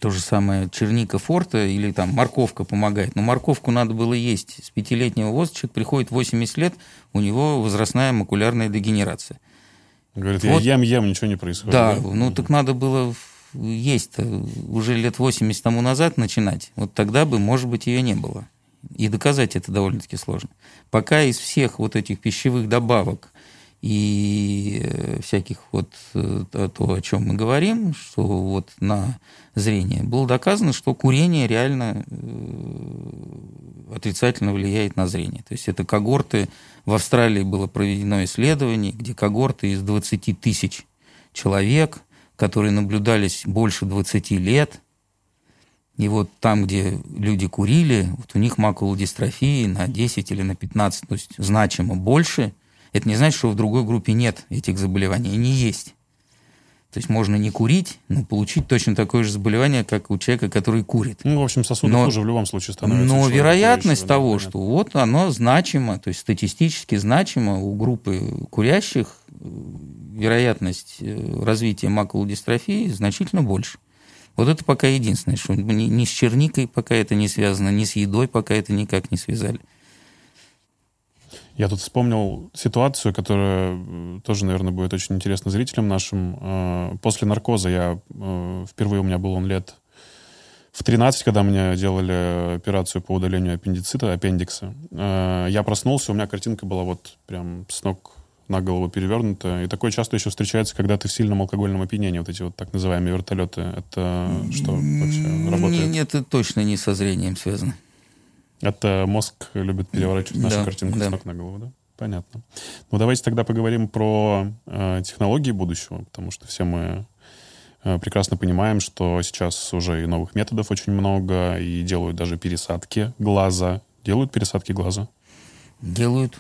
Speaker 3: То же самое черника форта или там морковка помогает. Но морковку надо было есть. С пятилетнего возраста человек приходит 80 лет, у него возрастная макулярная дегенерация.
Speaker 2: Говорит, вот, я ем-ем, ничего не происходит.
Speaker 3: Да, да, ну так надо было есть уже лет 80 тому назад начинать. Вот тогда бы, может быть, ее не было. И доказать это довольно-таки сложно. Пока из всех вот этих пищевых добавок и э, всяких вот э, то, о чем мы говорим, что вот на зрение, было доказано, что курение реально э, отрицательно влияет на зрение. То есть это когорты, в Австралии было проведено исследование, где когорты из 20 тысяч человек, которые наблюдались больше 20 лет, и вот там, где люди курили, вот у них макулодистрофии на 10 или на 15, то есть значимо больше – это не значит, что в другой группе нет этих заболеваний. Они есть. То есть можно не курить, но получить точно такое же заболевание, как у человека, который курит.
Speaker 2: Ну, в общем, сосудов но, тоже в любом случае становится.
Speaker 3: Но вероятность того, да, что вот оно значимо, то есть статистически значимо у группы курящих, вероятность э, развития макулодистрофии значительно больше. Вот это пока единственное, что ни, ни с черникой пока это не связано, ни с едой пока это никак не связали.
Speaker 2: Я тут вспомнил ситуацию, которая э, тоже, наверное, будет очень интересна зрителям нашим. Э, после наркоза я э, впервые у меня был он лет в 13, когда мне делали операцию по удалению аппендицита, аппендикса. Я проснулся, у меня картинка была вот прям с ног на голову перевернута. И такое часто еще встречается, когда ты в сильном алкогольном опьянении. Вот эти вот так называемые вертолеты. Это что вообще работает?
Speaker 3: Нет, это точно не со зрением связано.
Speaker 2: Это мозг любит переворачивать нашу да, картинку да. с ног на голову, да? Понятно. Ну, давайте тогда поговорим про э, технологии будущего, потому что все мы э, прекрасно понимаем, что сейчас уже и новых методов очень много, и делают даже пересадки глаза. Делают пересадки глаза?
Speaker 3: Делают.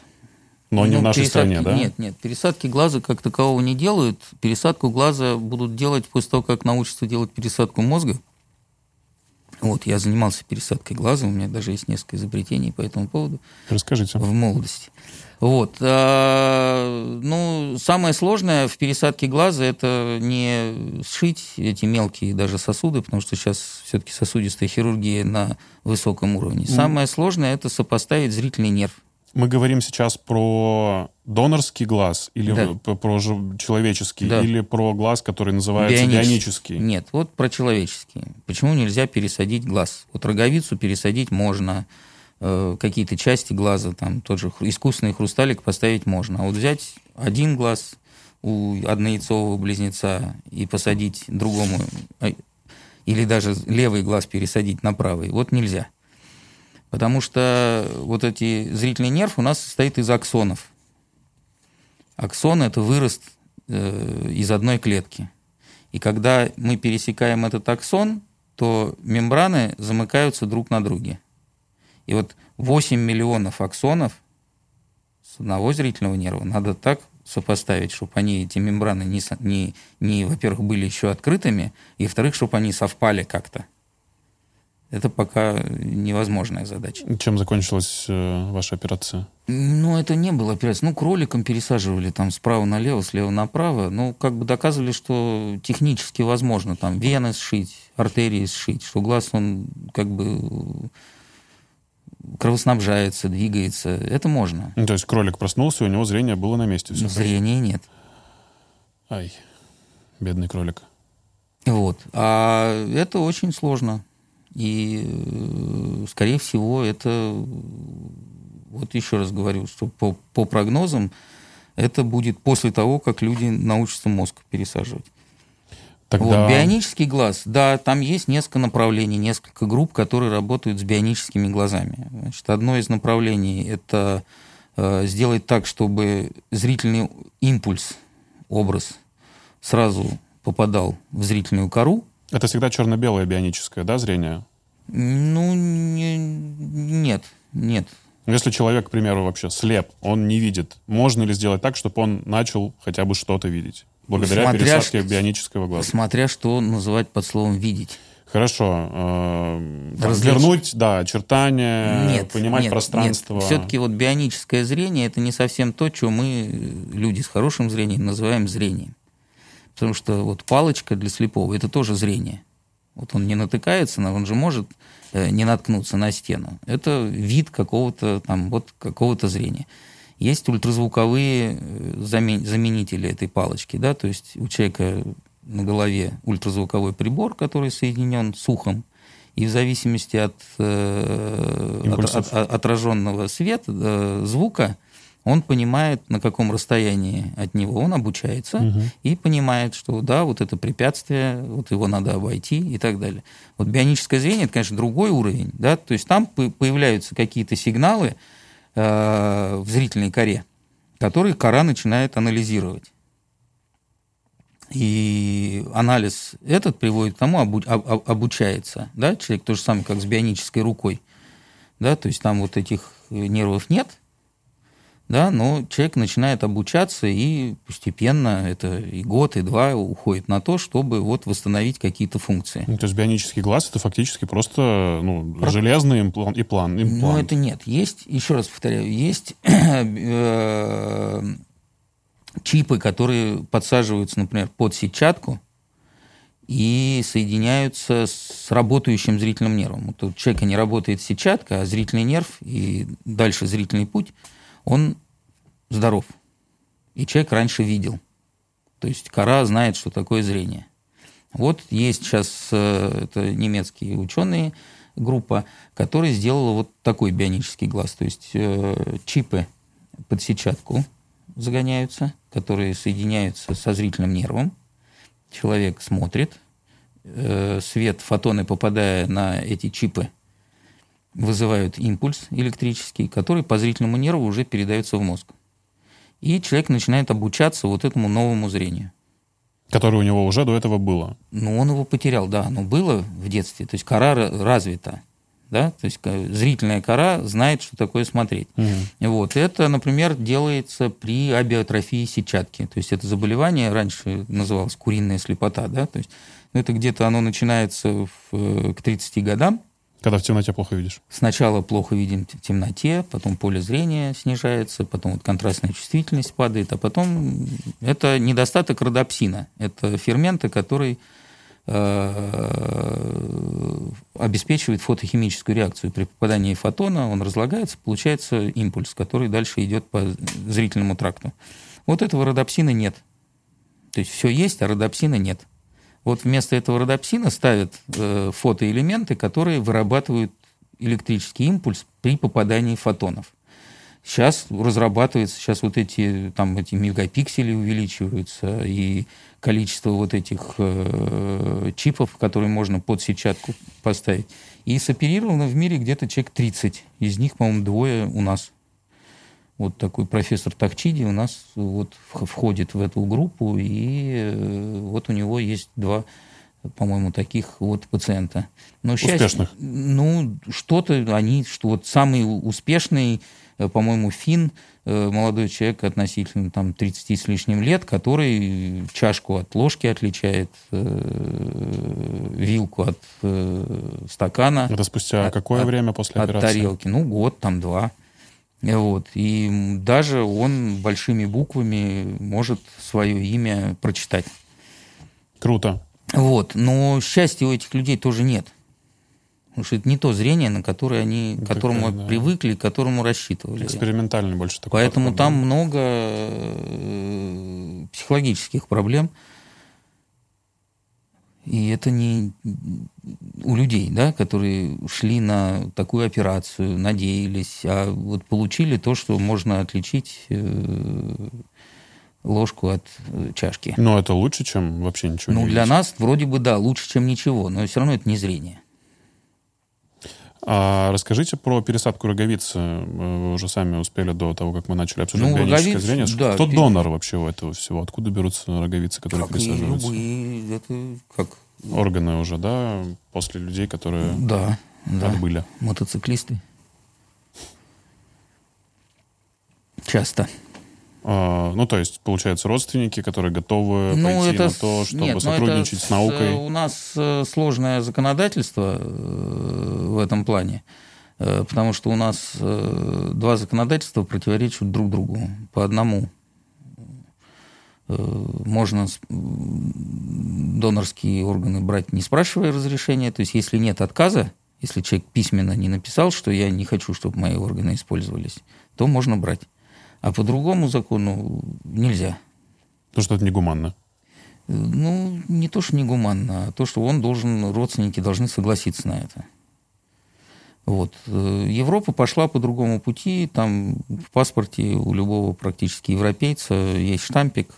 Speaker 2: Но ну, не в нашей стране, да?
Speaker 3: Нет, нет, пересадки глаза как такового не делают. Пересадку глаза будут делать после того, как научатся делать пересадку мозга. Вот, я занимался пересадкой глаза, у меня даже есть несколько изобретений по этому поводу.
Speaker 2: Расскажите.
Speaker 3: В молодости. Вот. А, ну, самое сложное в пересадке глаза – это не сшить эти мелкие даже сосуды, потому что сейчас все-таки сосудистая хирургия на высоком уровне. Самое сложное – это сопоставить зрительный нерв.
Speaker 2: Мы говорим сейчас про донорский глаз или да. про человеческий, да. или про глаз, который называется бионический. бионический?
Speaker 3: Нет, вот про человеческий. Почему нельзя пересадить глаз? Вот роговицу пересадить можно, э, какие-то части глаза, там тот же искусственный хрусталик поставить можно. А вот взять один глаз у однояйцового близнеца и посадить другому, э, или даже левый глаз пересадить на правый, вот нельзя. Потому что вот эти зрительный нерв у нас состоит из аксонов. Аксон – это вырост э, из одной клетки. И когда мы пересекаем этот аксон, то мембраны замыкаются друг на друге. И вот 8 миллионов аксонов с одного зрительного нерва надо так сопоставить, чтобы они, эти мембраны, не, не, не во-первых, были еще открытыми, и, во-вторых, чтобы они совпали как-то. Это пока невозможная задача.
Speaker 2: Чем закончилась э, ваша операция?
Speaker 3: Ну, это не было операция. Ну, кроликом пересаживали там справа налево, слева направо. Ну, как бы доказывали, что технически возможно там вены сшить, артерии сшить, что глаз, он как бы кровоснабжается, двигается. Это можно.
Speaker 2: Ну, то есть кролик проснулся, у него зрение было на месте.
Speaker 3: Все Зрения нет.
Speaker 2: Ай, бедный кролик.
Speaker 3: Вот. А это очень сложно. И, э, скорее всего, это, вот еще раз говорю, что по, по прогнозам, это будет после того, как люди научатся мозг пересаживать. Тогда... Вот, бионический глаз, да, там есть несколько направлений, несколько групп, которые работают с бионическими глазами. Значит, одно из направлений – это э, сделать так, чтобы зрительный импульс, образ сразу попадал в зрительную кору.
Speaker 2: Это всегда черно-белое бионическое, да, зрение?
Speaker 3: Ну, не, нет, нет.
Speaker 2: Если человек, к примеру, вообще слеп, он не видит, можно ли сделать так, чтобы он начал хотя бы что-то видеть? благодаря смотря пересадке что, бионического глаза.
Speaker 3: Смотря что называть под словом «видеть».
Speaker 2: Хорошо. Э, развернуть, да, очертания, нет, понимать нет, пространство.
Speaker 3: Нет. Все-таки вот бионическое зрение – это не совсем то, что мы, люди с хорошим зрением, называем зрением. Потому что вот палочка для слепого – это тоже зрение. Вот он не натыкается, но он же может э, не наткнуться на стену. Это вид какого-то там, вот какого-то зрения. Есть ультразвуковые э, заменители этой палочки, да, то есть у человека на голове ультразвуковой прибор, который соединен с ухом, и в зависимости от, э, от, от, от отраженного света, э, звука, он понимает, на каком расстоянии от него он обучается, угу. и понимает, что да, вот это препятствие, вот его надо обойти и так далее. Вот бионическое зрение, это, конечно, другой уровень, да, то есть там появляются какие-то сигналы, Э, в зрительной коре, который кора начинает анализировать. И анализ этот приводит к тому, обу, об, обучается. Да? Человек то же самое, как с бионической рукой. Да? То есть там вот этих нервов нет, да, но человек начинает обучаться, и постепенно, это и год, и два уходит на то, чтобы вот восстановить какие-то функции.
Speaker 2: Ну, то есть бионический глаз это фактически просто ну, Про... железный имплант, и план, имплант.
Speaker 3: Ну, это нет. Есть, еще раз повторяю, есть э, чипы, которые подсаживаются, например, под сетчатку, и соединяются с работающим зрительным нервом. Вот у человека не работает сетчатка, а зрительный нерв и дальше зрительный путь – он здоров. И человек раньше видел. То есть кора знает, что такое зрение. Вот есть сейчас э, это немецкие ученые группа, которая сделала вот такой бионический глаз. То есть э, чипы под сетчатку загоняются, которые соединяются со зрительным нервом. Человек смотрит, э, свет, фотоны, попадая на эти чипы, вызывают импульс электрический, который по зрительному нерву уже передается в мозг. И человек начинает обучаться вот этому новому зрению.
Speaker 2: Которое у него уже до этого было.
Speaker 3: Ну, он его потерял, да, оно было в детстве. То есть кора развита. Да? То есть зрительная кора знает, что такое смотреть. Угу. Вот. Это, например, делается при абиотрофии сетчатки. То есть это заболевание раньше называлось куриная слепота. Да? То есть, ну, это где-то оно начинается в, э, к 30 годам.
Speaker 2: Когда в темноте плохо видишь?
Speaker 3: Сначала плохо видим в темноте, потом поле зрения снижается, потом вот контрастная чувствительность падает, а потом это недостаток родопсина. Это ферменты, который э, обеспечивает фотохимическую реакцию. При попадании фотона он разлагается, получается импульс, который дальше идет по зрительному тракту. Вот этого родопсина нет. То есть все есть, а родопсина нет. Вот вместо этого родопсина ставят э, фотоэлементы, которые вырабатывают электрический импульс при попадании фотонов. Сейчас разрабатывается, сейчас вот эти, там, эти мегапиксели увеличиваются, и количество вот этих э, чипов, которые можно под сетчатку поставить. И соперировано в мире где-то человек 30. Из них, по-моему, двое у нас. Вот такой профессор Такчиди у нас вот входит в эту группу, и э, вот у него есть два по-моему, таких вот пациента.
Speaker 2: Но Успешных? Счастье,
Speaker 3: ну, что-то они, что вот самый успешный, э, по-моему, фин, э, молодой человек относительно там 30 с лишним лет, который чашку от ложки отличает, вилку от стакана.
Speaker 2: Это спустя от, какое
Speaker 3: от,
Speaker 2: время после операции?
Speaker 3: От тарелки. Ну, год, там, два. Вот. И даже он большими буквами может свое имя прочитать.
Speaker 2: Круто.
Speaker 3: Вот. Но счастья у этих людей тоже нет. Потому что это не то зрение, на которое они, к которому да. привыкли, к которому рассчитывали.
Speaker 2: Экспериментальный больше такой.
Speaker 3: Поэтому подход, там да? много э, психологических проблем. И это не у людей, да, которые шли на такую операцию, надеялись, а вот получили то, что можно отличить э, ложку от э, чашки.
Speaker 2: Но это лучше, чем вообще ничего
Speaker 3: ну,
Speaker 2: не
Speaker 3: для нас вроде бы да, лучше, чем ничего, но все равно это не зрение.
Speaker 2: А расскажите про пересадку роговицы. Вы уже сами успели до того, как мы начали обсуждать ну, бионическое роговиц, зрение. Да, Кто донор вообще у этого всего? Откуда берутся роговицы, которые как пересаживаются?
Speaker 3: любые, это как...
Speaker 2: Органы уже, да, после людей, которые
Speaker 3: да, да.
Speaker 2: отбыли.
Speaker 3: Мотоциклисты. Часто.
Speaker 2: А, ну, то есть, получается, родственники, которые готовы ну, пойти это... на то, чтобы Нет, сотрудничать
Speaker 3: это
Speaker 2: с наукой.
Speaker 3: У нас э, сложное законодательство э, в этом плане, э, потому что у нас два законодательства противоречат друг другу. По одному можно донорские органы брать, не спрашивая разрешения. То есть, если нет отказа, если человек письменно не написал, что я не хочу, чтобы мои органы использовались, то можно брать. А по другому закону нельзя.
Speaker 2: То, что это негуманно.
Speaker 3: Ну, не то, что негуманно, а то, что он должен, родственники должны согласиться на это. Вот. Европа пошла по другому пути. Там в паспорте у любого практически европейца есть штампик,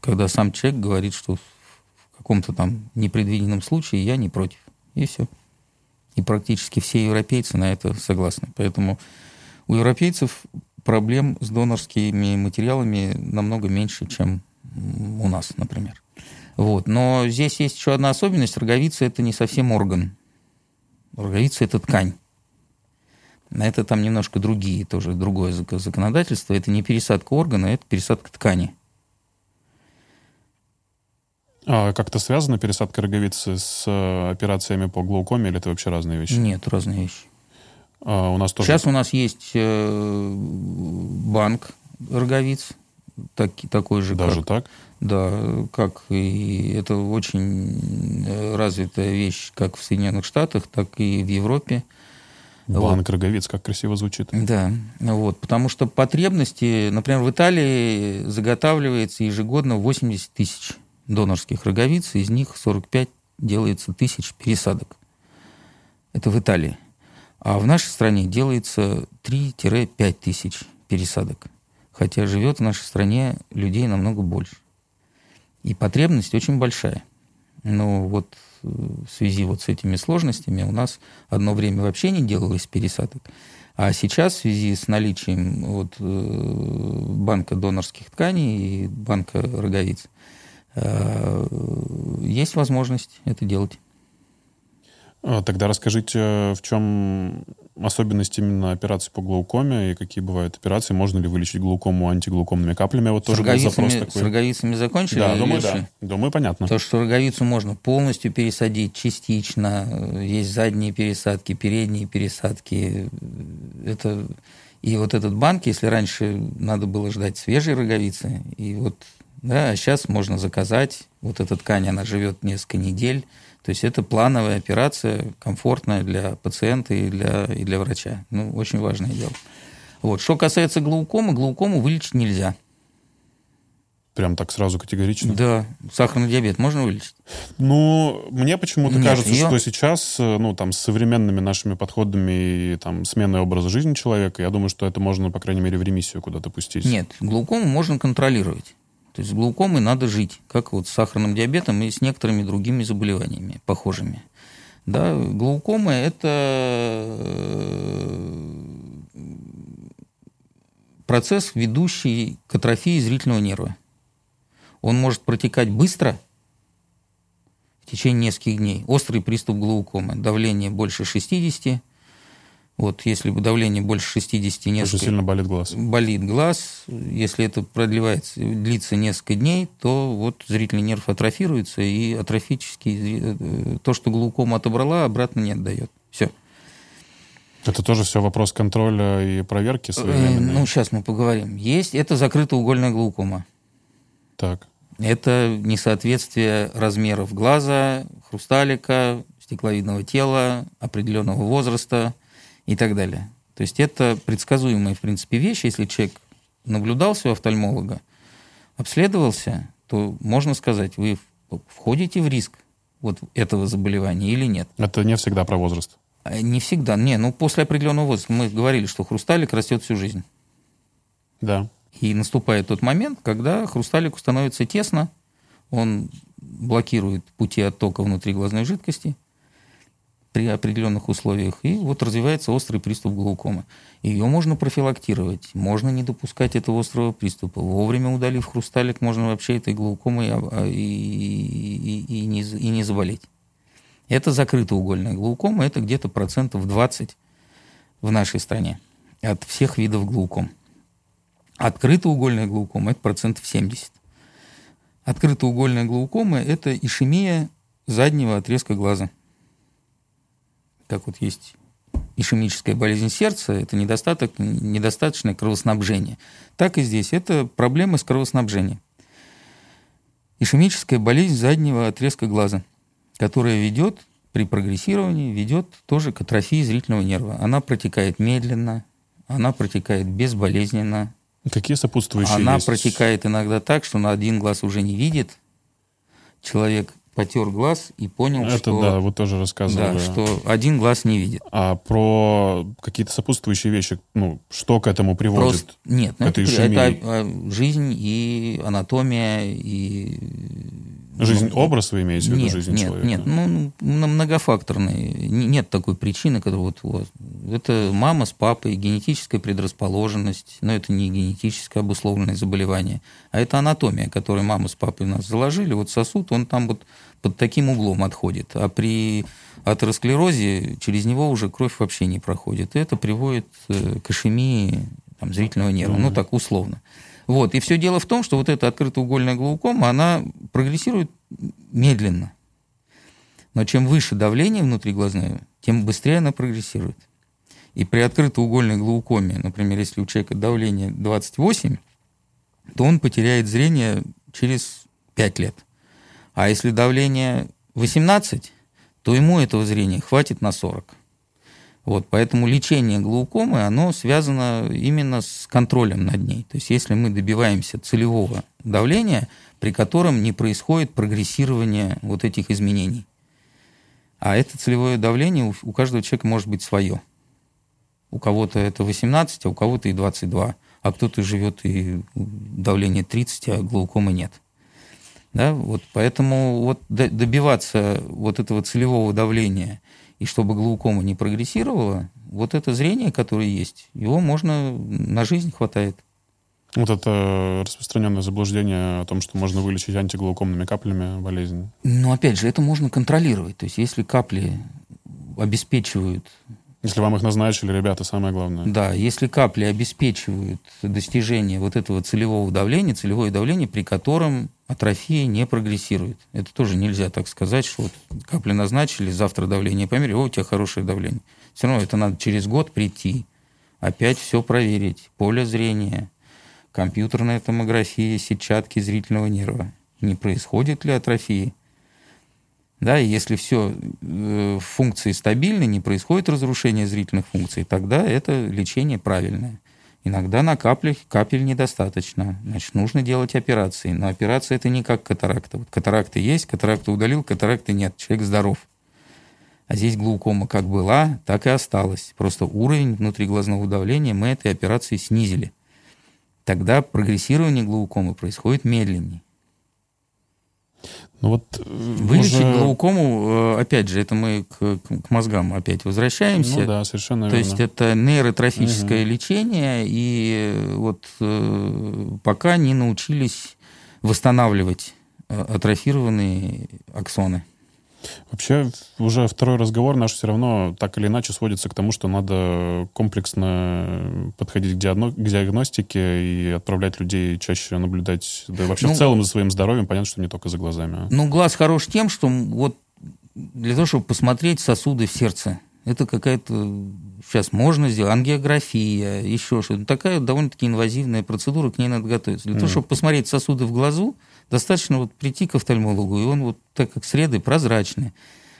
Speaker 3: когда сам человек говорит, что в каком-то там непредвиденном случае я не против. И все. И практически все европейцы на это согласны. Поэтому у европейцев проблем с донорскими материалами намного меньше, чем у нас, например. Вот. Но здесь есть еще одна особенность. Роговица – это не совсем орган. Роговица – это ткань. Это там немножко другие, тоже другое законодательство. Это не пересадка органа, это пересадка ткани.
Speaker 2: А как-то связана пересадка роговицы с э, операциями по глаукоме, или это вообще разные вещи?
Speaker 3: Нет, разные вещи.
Speaker 2: А у нас тоже...
Speaker 3: Сейчас у нас есть э, банк роговиц, так, такой же.
Speaker 2: Даже
Speaker 3: как,
Speaker 2: так?
Speaker 3: Да, как и это очень э, развитая вещь как в Соединенных Штатах, так и в Европе.
Speaker 2: Банк вот. роговиц, как красиво звучит.
Speaker 3: Да, вот, потому что потребности, например, в Италии заготавливается ежегодно 80 тысяч донорских роговиц, из них 45 делается тысяч пересадок. Это в Италии. А в нашей стране делается 3-5 тысяч пересадок. Хотя живет в нашей стране людей намного больше. И потребность очень большая. Но вот э, в связи вот с этими сложностями у нас одно время вообще не делалось пересадок. А сейчас в связи с наличием вот, э, банка донорских тканей и банка роговиц э, есть возможность это делать.
Speaker 2: А, тогда расскажите, в чем особенность именно операции по глаукоме и какие бывают операции? Можно ли вылечить глаукому антиглаукомными каплями? Вот тоже
Speaker 3: был запрос такой. С роговицами закончили?
Speaker 2: Да, думаю, да. Думаю, понятно.
Speaker 3: То, что роговицу можно полностью пересадить, частично. Есть задние пересадки, передние пересадки. Это... И вот этот банк, если раньше надо было ждать свежей роговицы, и вот да, а сейчас можно заказать. Вот эта ткань, она живет несколько недель то есть это плановая операция, комфортная для пациента и для, и для врача. Ну, очень важное дело. Вот. Что касается глаукомы, глаукому вылечить нельзя.
Speaker 2: Прям так сразу категорично?
Speaker 3: Да. Сахарный диабет можно вылечить?
Speaker 2: Ну, мне почему-то
Speaker 3: Нет,
Speaker 2: кажется,
Speaker 3: её-
Speaker 2: что сейчас, э, ну, там, с современными нашими подходами и там сменой образа жизни человека, я думаю, что это можно, по крайней мере, в ремиссию куда-то пустить.
Speaker 3: Нет, глаукому можно контролировать. То есть с глаукомой надо жить, как вот с сахарным диабетом и с некоторыми другими заболеваниями похожими. Да, глаукома – это э, процесс, ведущий к атрофии зрительного нерва. Он может протекать быстро, в течение нескольких дней. Острый приступ глаукомы, давление больше 60. Вот если бы давление больше 60
Speaker 2: Очень
Speaker 3: несколько
Speaker 2: сильно болит глаз.
Speaker 3: болит глаз, если это продлевается, длится несколько дней, то вот зрительный нерв атрофируется, и атрофический э, то, что глаукома отобрала, обратно не отдает. Все.
Speaker 2: Это тоже все вопрос контроля и проверки своевременной.
Speaker 3: Ну, сейчас мы поговорим. Есть, это закрытоугольная глаукома.
Speaker 2: Так.
Speaker 3: Это несоответствие размеров глаза, хрусталика, стекловидного тела, определенного возраста и так далее. То есть это предсказуемая, в принципе, вещь. Если человек наблюдался у офтальмолога, обследовался, то можно сказать, вы входите в риск вот этого заболевания или нет.
Speaker 2: Это не всегда про возраст.
Speaker 3: А Не всегда. Не, ну после определенного возраста мы говорили, что хрусталик растет всю жизнь.
Speaker 2: Да.
Speaker 3: И наступает тот момент, когда хрусталику становится тесно, он блокирует пути оттока внутриглазной жидкости при определенных условиях, и вот развивается острый приступ глаукомы. Ее можно профилактировать, можно не допускать этого острого приступа. Вовремя удалив хрусталик, можно вообще этой глаукомой а, а, и, и, и не, за- и не заболеть. Это закрытоугольная глаукома, это где-то процентов 20 в нашей стране от всех видов глауком. Открытоугольная глаукома – это процентов 70. Открытоугольная глаукома – это ишемия заднего отрезка глаза. Как вот есть ишемическая болезнь сердца, это недостаток, недостаточное кровоснабжение. Так и здесь. Это проблемы с кровоснабжением. Ишемическая болезнь заднего отрезка глаза, которая ведет при прогрессировании, ведет тоже к атрофии зрительного нерва. Она протекает медленно, она протекает безболезненно,
Speaker 2: Какие сопутствующие
Speaker 3: она
Speaker 2: есть?
Speaker 3: протекает иногда так, что на один глаз уже не видит. Человек потер глаз и понял,
Speaker 2: Это
Speaker 3: что,
Speaker 2: да, вы тоже
Speaker 3: да,
Speaker 2: рассказывали.
Speaker 3: что один глаз не видит.
Speaker 2: А про какие-то сопутствующие вещи, ну, что к этому приводит?
Speaker 3: Просто нет, ну,
Speaker 2: Это
Speaker 3: это, жизнь и анатомия и
Speaker 2: Жизнь, образ вы имеете в виду,
Speaker 3: нет,
Speaker 2: жизнь
Speaker 3: нет,
Speaker 2: человека?
Speaker 3: нет, ну, ну, многофакторный. Нет такой причины, которая вот, вот. Это мама с папой, генетическая предрасположенность, но это не генетическое обусловленное заболевание, а это анатомия, которую мама с папой у нас заложили. Вот сосуд, он там вот под таким углом отходит. А при атеросклерозе через него уже кровь вообще не проходит. И это приводит э, к ишемии там, зрительного нерва, ну так условно. Вот. И все дело в том, что вот эта открытоугольная глаукома, она прогрессирует медленно. Но чем выше давление внутриглазное, тем быстрее она прогрессирует. И при открытоугольной глаукоме, например, если у человека давление 28, то он потеряет зрение через 5 лет. А если давление 18, то ему этого зрения хватит на 40. Вот, поэтому лечение глаукомы, оно связано именно с контролем над ней. То есть если мы добиваемся целевого давления, при котором не происходит прогрессирование вот этих изменений. А это целевое давление у, каждого человека может быть свое. У кого-то это 18, а у кого-то и 22. А кто-то живет и давление 30, а глаукомы нет. Да, вот поэтому вот добиваться вот этого целевого давления и чтобы глаукома не прогрессировала, вот это зрение, которое есть, его можно на жизнь хватает.
Speaker 2: Вот это распространенное заблуждение о том, что можно вылечить антиглаукомными каплями болезнь.
Speaker 3: Но опять же, это можно контролировать. То есть если капли обеспечивают
Speaker 2: Если вам их назначили, ребята, самое главное.
Speaker 3: Да, если капли обеспечивают достижение вот этого целевого давления, целевое давление, при котором атрофия не прогрессирует. Это тоже нельзя так сказать, что вот капли назначили, завтра давление померили, о, у тебя хорошее давление. Все равно это надо через год прийти, опять все проверить, поле зрения, компьютерная томография, сетчатки зрительного нерва. Не происходит ли атрофии? Да, и если все э, функции стабильны, не происходит разрушение зрительных функций, тогда это лечение правильное. Иногда на каплях капель недостаточно. Значит, нужно делать операции. Но операция это не как катаракта. Вот катаракта есть, катаракта удалил, катаракты нет. Человек здоров. А здесь глаукома как была, так и осталась. Просто уровень внутриглазного давления мы этой операцией снизили. Тогда прогрессирование глаукомы происходит медленнее.
Speaker 2: Ну вот э,
Speaker 3: Вылечить уже... глаукому, э, опять же, это мы к, к мозгам опять возвращаемся.
Speaker 2: Ну да, совершенно
Speaker 3: То
Speaker 2: верно.
Speaker 3: есть это нейротрофическое угу. лечение, и вот э, пока не научились восстанавливать атрофированные аксоны.
Speaker 2: Вообще, уже второй разговор наш все равно так или иначе сводится к тому, что надо комплексно подходить к, диагно- к диагностике и отправлять людей чаще наблюдать, да вообще ну, в целом за своим здоровьем, понятно, что не только за глазами. А.
Speaker 3: Ну, глаз хорош тем, что вот для того, чтобы посмотреть сосуды в сердце, это какая-то сейчас можно сделать, ангиография, еще что-то. Такая довольно-таки инвазивная процедура, к ней надо готовиться. Для mm. того, чтобы посмотреть сосуды в глазу, Достаточно вот прийти к офтальмологу, и он вот так как среды прозрачный.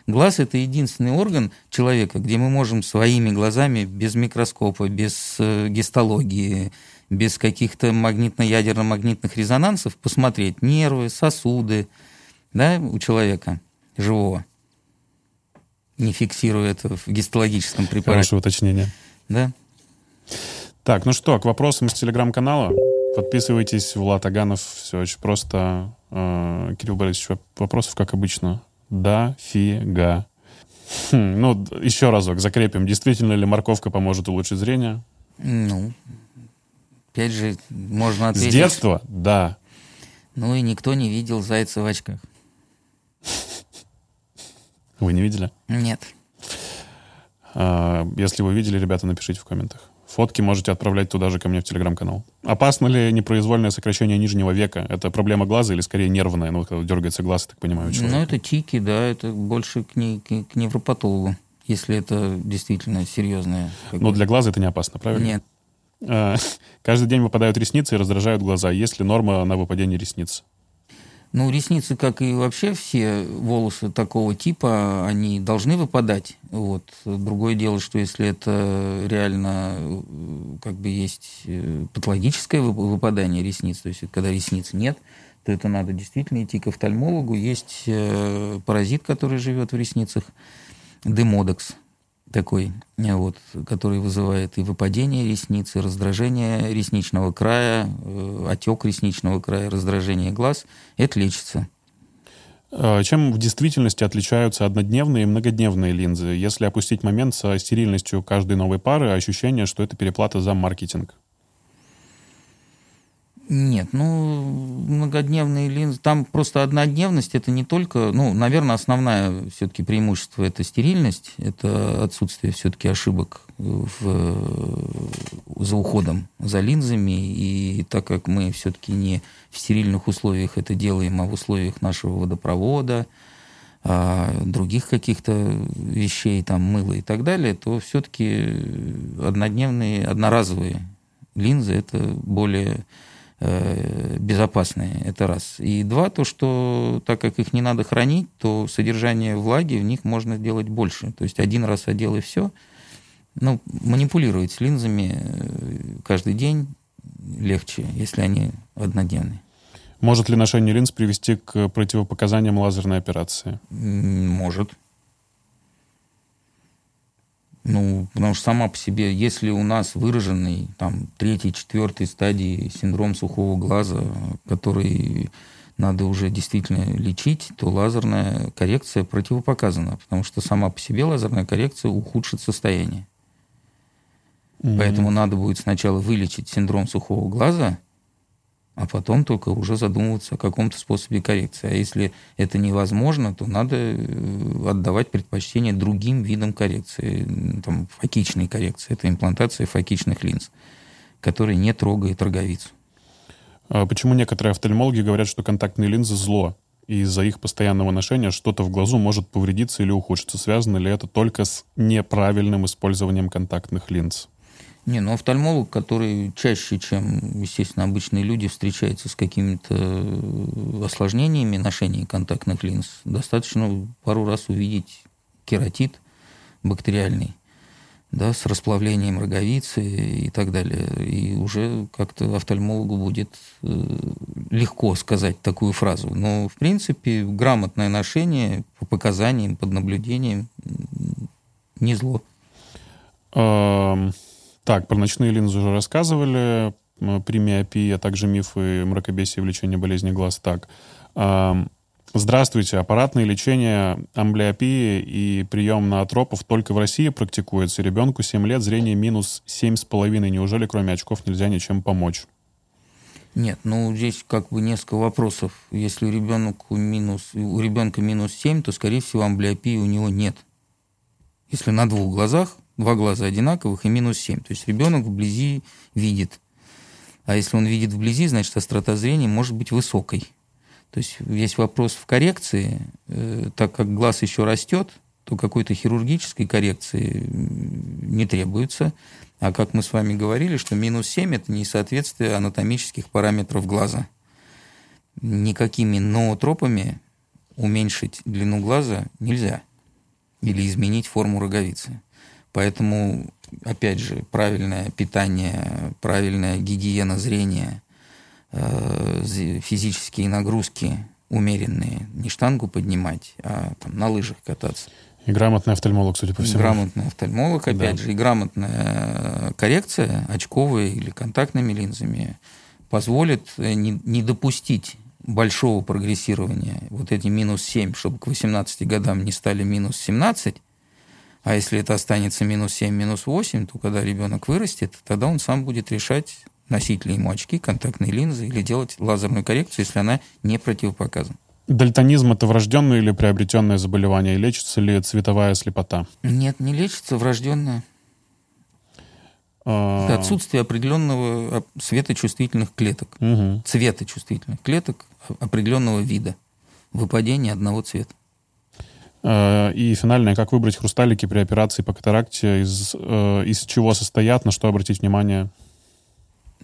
Speaker 3: Глаз – это единственный орган человека, где мы можем своими глазами, без микроскопа, без э, гистологии, без каких-то магнитно-ядерно-магнитных резонансов посмотреть нервы, сосуды да, у человека живого, не фиксируя это в гистологическом препарате.
Speaker 2: Хорошее уточнение.
Speaker 3: Да.
Speaker 2: Так, ну что, к вопросам из телеграм-канала. Подписывайтесь, Влад Аганов. Все очень просто. Э, Кирилл Борисович, вопросов, как обычно. Да, фига. Хм, ну, еще разок закрепим. Действительно ли морковка поможет улучшить зрение?
Speaker 3: Ну, опять же, можно ответить...
Speaker 2: С детства? Да.
Speaker 3: Ну и никто не видел зайца в очках.
Speaker 2: Вы не видели?
Speaker 3: Нет.
Speaker 2: А, если вы видели, ребята, напишите в комментах. Фотки можете отправлять туда же ко мне в телеграм-канал. Опасно ли непроизвольное сокращение нижнего века? Это проблема глаза или скорее нервная? Ну, когда дергается глаз, я так понимаю, у
Speaker 3: Ну, это тики, да, это больше к, не, к, к невропатологу, если это действительно серьезное.
Speaker 2: Но для глаза это не опасно, правильно?
Speaker 3: Нет.
Speaker 2: А, каждый день выпадают ресницы и раздражают глаза. Есть ли норма на выпадение ресниц?
Speaker 3: Ну, ресницы, как и вообще все волосы такого типа, они должны выпадать. Вот. Другое дело, что если это реально э, как бы есть э, патологическое выпадание ресниц, то есть когда ресниц нет, то это надо действительно идти к офтальмологу. Есть э, паразит, который живет в ресницах, демодекс такой, вот, который вызывает и выпадение ресниц, и раздражение ресничного края, э, отек ресничного края, раздражение глаз. Это лечится.
Speaker 2: А чем в действительности отличаются однодневные и многодневные линзы? Если опустить момент со стерильностью каждой новой пары, ощущение, что это переплата за маркетинг.
Speaker 3: Нет, ну, многодневные линзы, там просто однодневность, это не только, ну, наверное, основное все-таки преимущество – это стерильность, это отсутствие все-таки ошибок в, за уходом за линзами, и так как мы все-таки не в стерильных условиях это делаем, а в условиях нашего водопровода, а других каких-то вещей, там, мыла и так далее, то все-таки однодневные, одноразовые линзы – это более безопасные, это раз. И два, то, что так как их не надо хранить, то содержание влаги в них можно сделать больше. То есть один раз одел и все. Ну, манипулировать линзами э, каждый день легче, если они однодневные.
Speaker 2: Может ли ношение линз привести к противопоказаниям лазерной операции?
Speaker 3: Может. Ну, потому что сама по себе, если у нас выраженный там третий, четвертый стадии синдром сухого глаза, который надо уже действительно лечить, то лазерная коррекция противопоказана, потому что сама по себе лазерная коррекция ухудшит состояние. Mm-hmm. Поэтому надо будет сначала вылечить синдром сухого глаза, а потом только уже задумываться о каком-то способе коррекции. А если это невозможно, то надо э, отдавать предпочтение другим видам коррекции. Там, фокичной коррекции. Это имплантация фокичных линз, которые не трогают роговицу.
Speaker 2: А почему некоторые офтальмологи говорят, что контактные линзы зло? И из-за их постоянного ношения что-то в глазу может повредиться или ухудшиться. Связано ли это только с неправильным использованием контактных линз?
Speaker 3: Не, ну офтальмолог, который чаще, чем, естественно, обычные люди, встречается с какими-то э, осложнениями ношения контактных линз, достаточно пару раз увидеть кератит бактериальный да, с расплавлением роговицы и так далее. И уже как-то офтальмологу будет э, легко сказать такую фразу. Но, в принципе, грамотное ношение по показаниям, под наблюдением не зло.
Speaker 2: Эм, так, про ночные линзы уже рассказывали, при миопии, а также мифы мракобесия и влечения болезни глаз. Так, Здравствуйте. Аппаратное лечение амблиопии и прием на атропов только в России практикуется. Ребенку 7 лет, зрение минус 7,5. Неужели кроме очков нельзя ничем помочь?
Speaker 3: Нет, ну здесь как бы несколько вопросов. Если у ребенка минус, у ребенка минус 7, то, скорее всего, амблиопии у него нет. Если на двух глазах, два глаза одинаковых и минус 7. То есть ребенок вблизи видит. А если он видит вблизи, значит, острота зрения может быть высокой. То есть есть вопрос в коррекции, э, так как глаз еще растет, то какой-то хирургической коррекции не требуется. А как мы с вами говорили, что минус 7 – это несоответствие анатомических параметров глаза. Никакими ноотропами уменьшить длину глаза нельзя или изменить форму роговицы. Поэтому, опять же, правильное питание, правильная гигиена зрения – Э, физические нагрузки умеренные, не штангу поднимать, а там, на лыжах кататься.
Speaker 2: И грамотный офтальмолог, судя по всему.
Speaker 3: Грамотный офтальмолог, опять да. же, и грамотная коррекция очковой или контактными линзами позволит э, не, не допустить большого прогрессирования, вот эти минус 7, чтобы к 18 годам не стали минус 17, а если это останется минус 7, минус 8, то когда ребенок вырастет, тогда он сам будет решать, носить ли ему очки, контактные линзы или делать лазерную коррекцию, если она не противопоказана.
Speaker 2: Дальтонизм – это врожденное или приобретенное заболевание? Лечится ли цветовая слепота?
Speaker 3: Нет, не лечится, врожденное. А... Это отсутствие определенного светочувствительных клеток. Угу. Цветочувствительных клеток определенного вида. Выпадение одного цвета.
Speaker 2: А, и финальное, как выбрать хрусталики при операции по катаракте, из, э, из чего состоят, на что обратить внимание?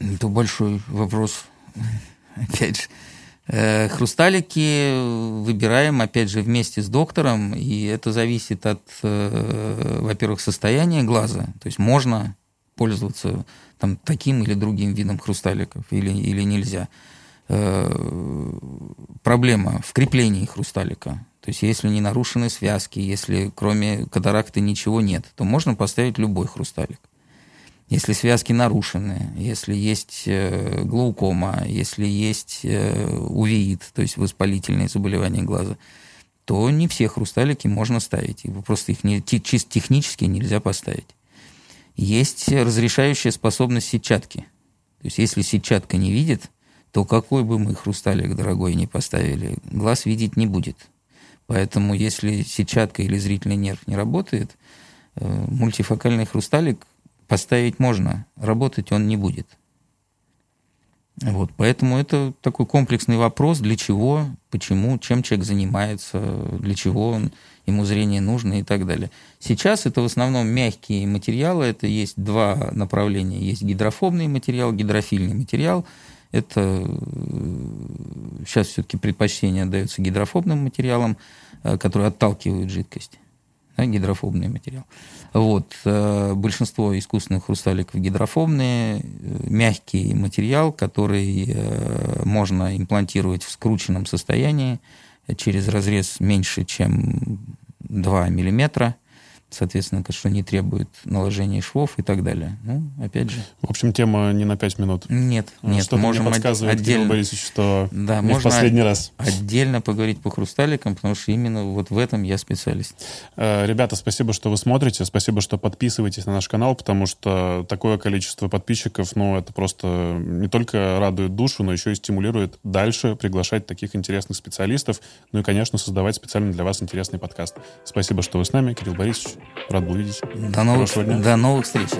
Speaker 3: Это большой вопрос. Опять же, э, хрусталики выбираем, опять же, вместе с доктором, и это зависит от, э, во-первых, состояния глаза. То есть можно пользоваться там, таким или другим видом хрусталиков или, или нельзя. Э, проблема в креплении хрусталика. То есть если не нарушены связки, если кроме катаракты ничего нет, то можно поставить любой хрусталик если связки нарушены, если есть э, глаукома, если есть э, увеит, то есть воспалительные заболевания глаза, то не все хрусталики можно ставить. Просто их не, чисто технически нельзя поставить. Есть разрешающая способность сетчатки. То есть если сетчатка не видит, то какой бы мы хрусталик дорогой не поставили, глаз видеть не будет. Поэтому если сетчатка или зрительный нерв не работает, э, мультифокальный хрусталик поставить можно, работать он не будет. Вот, поэтому это такой комплексный вопрос, для чего, почему, чем человек занимается, для чего он, ему зрение нужно и так далее. Сейчас это в основном мягкие материалы, это есть два направления. Есть гидрофобный материал, гидрофильный материал. Это сейчас все-таки предпочтение отдается гидрофобным материалам, э, которые отталкивают жидкость да, гидрофобный материал. Вот. Э, большинство искусственных хрусталиков гидрофобные, э, мягкий материал, который э, можно имплантировать в скрученном состоянии через разрез меньше, чем 2 миллиметра – соответственно, что не требует наложения швов и так далее. Ну, опять же.
Speaker 2: В общем, тема не на 5 минут.
Speaker 3: Нет, ну, нет.
Speaker 2: Что-то можем мне подсказывает, отдельно, Кирилл Борисович, что
Speaker 3: да,
Speaker 2: не
Speaker 3: можно
Speaker 2: в последний раз.
Speaker 3: отдельно поговорить по хрусталикам, потому что именно вот в этом я специалист.
Speaker 2: Э, ребята, спасибо, что вы смотрите, спасибо, что подписываетесь на наш канал, потому что такое количество подписчиков, ну, это просто не только радует душу, но еще и стимулирует дальше приглашать таких интересных специалистов, ну и, конечно, создавать специально для вас интересный подкаст. Спасибо, что вы с нами. Кирилл Борисович, Видеть.
Speaker 3: До новых, до новых встреч.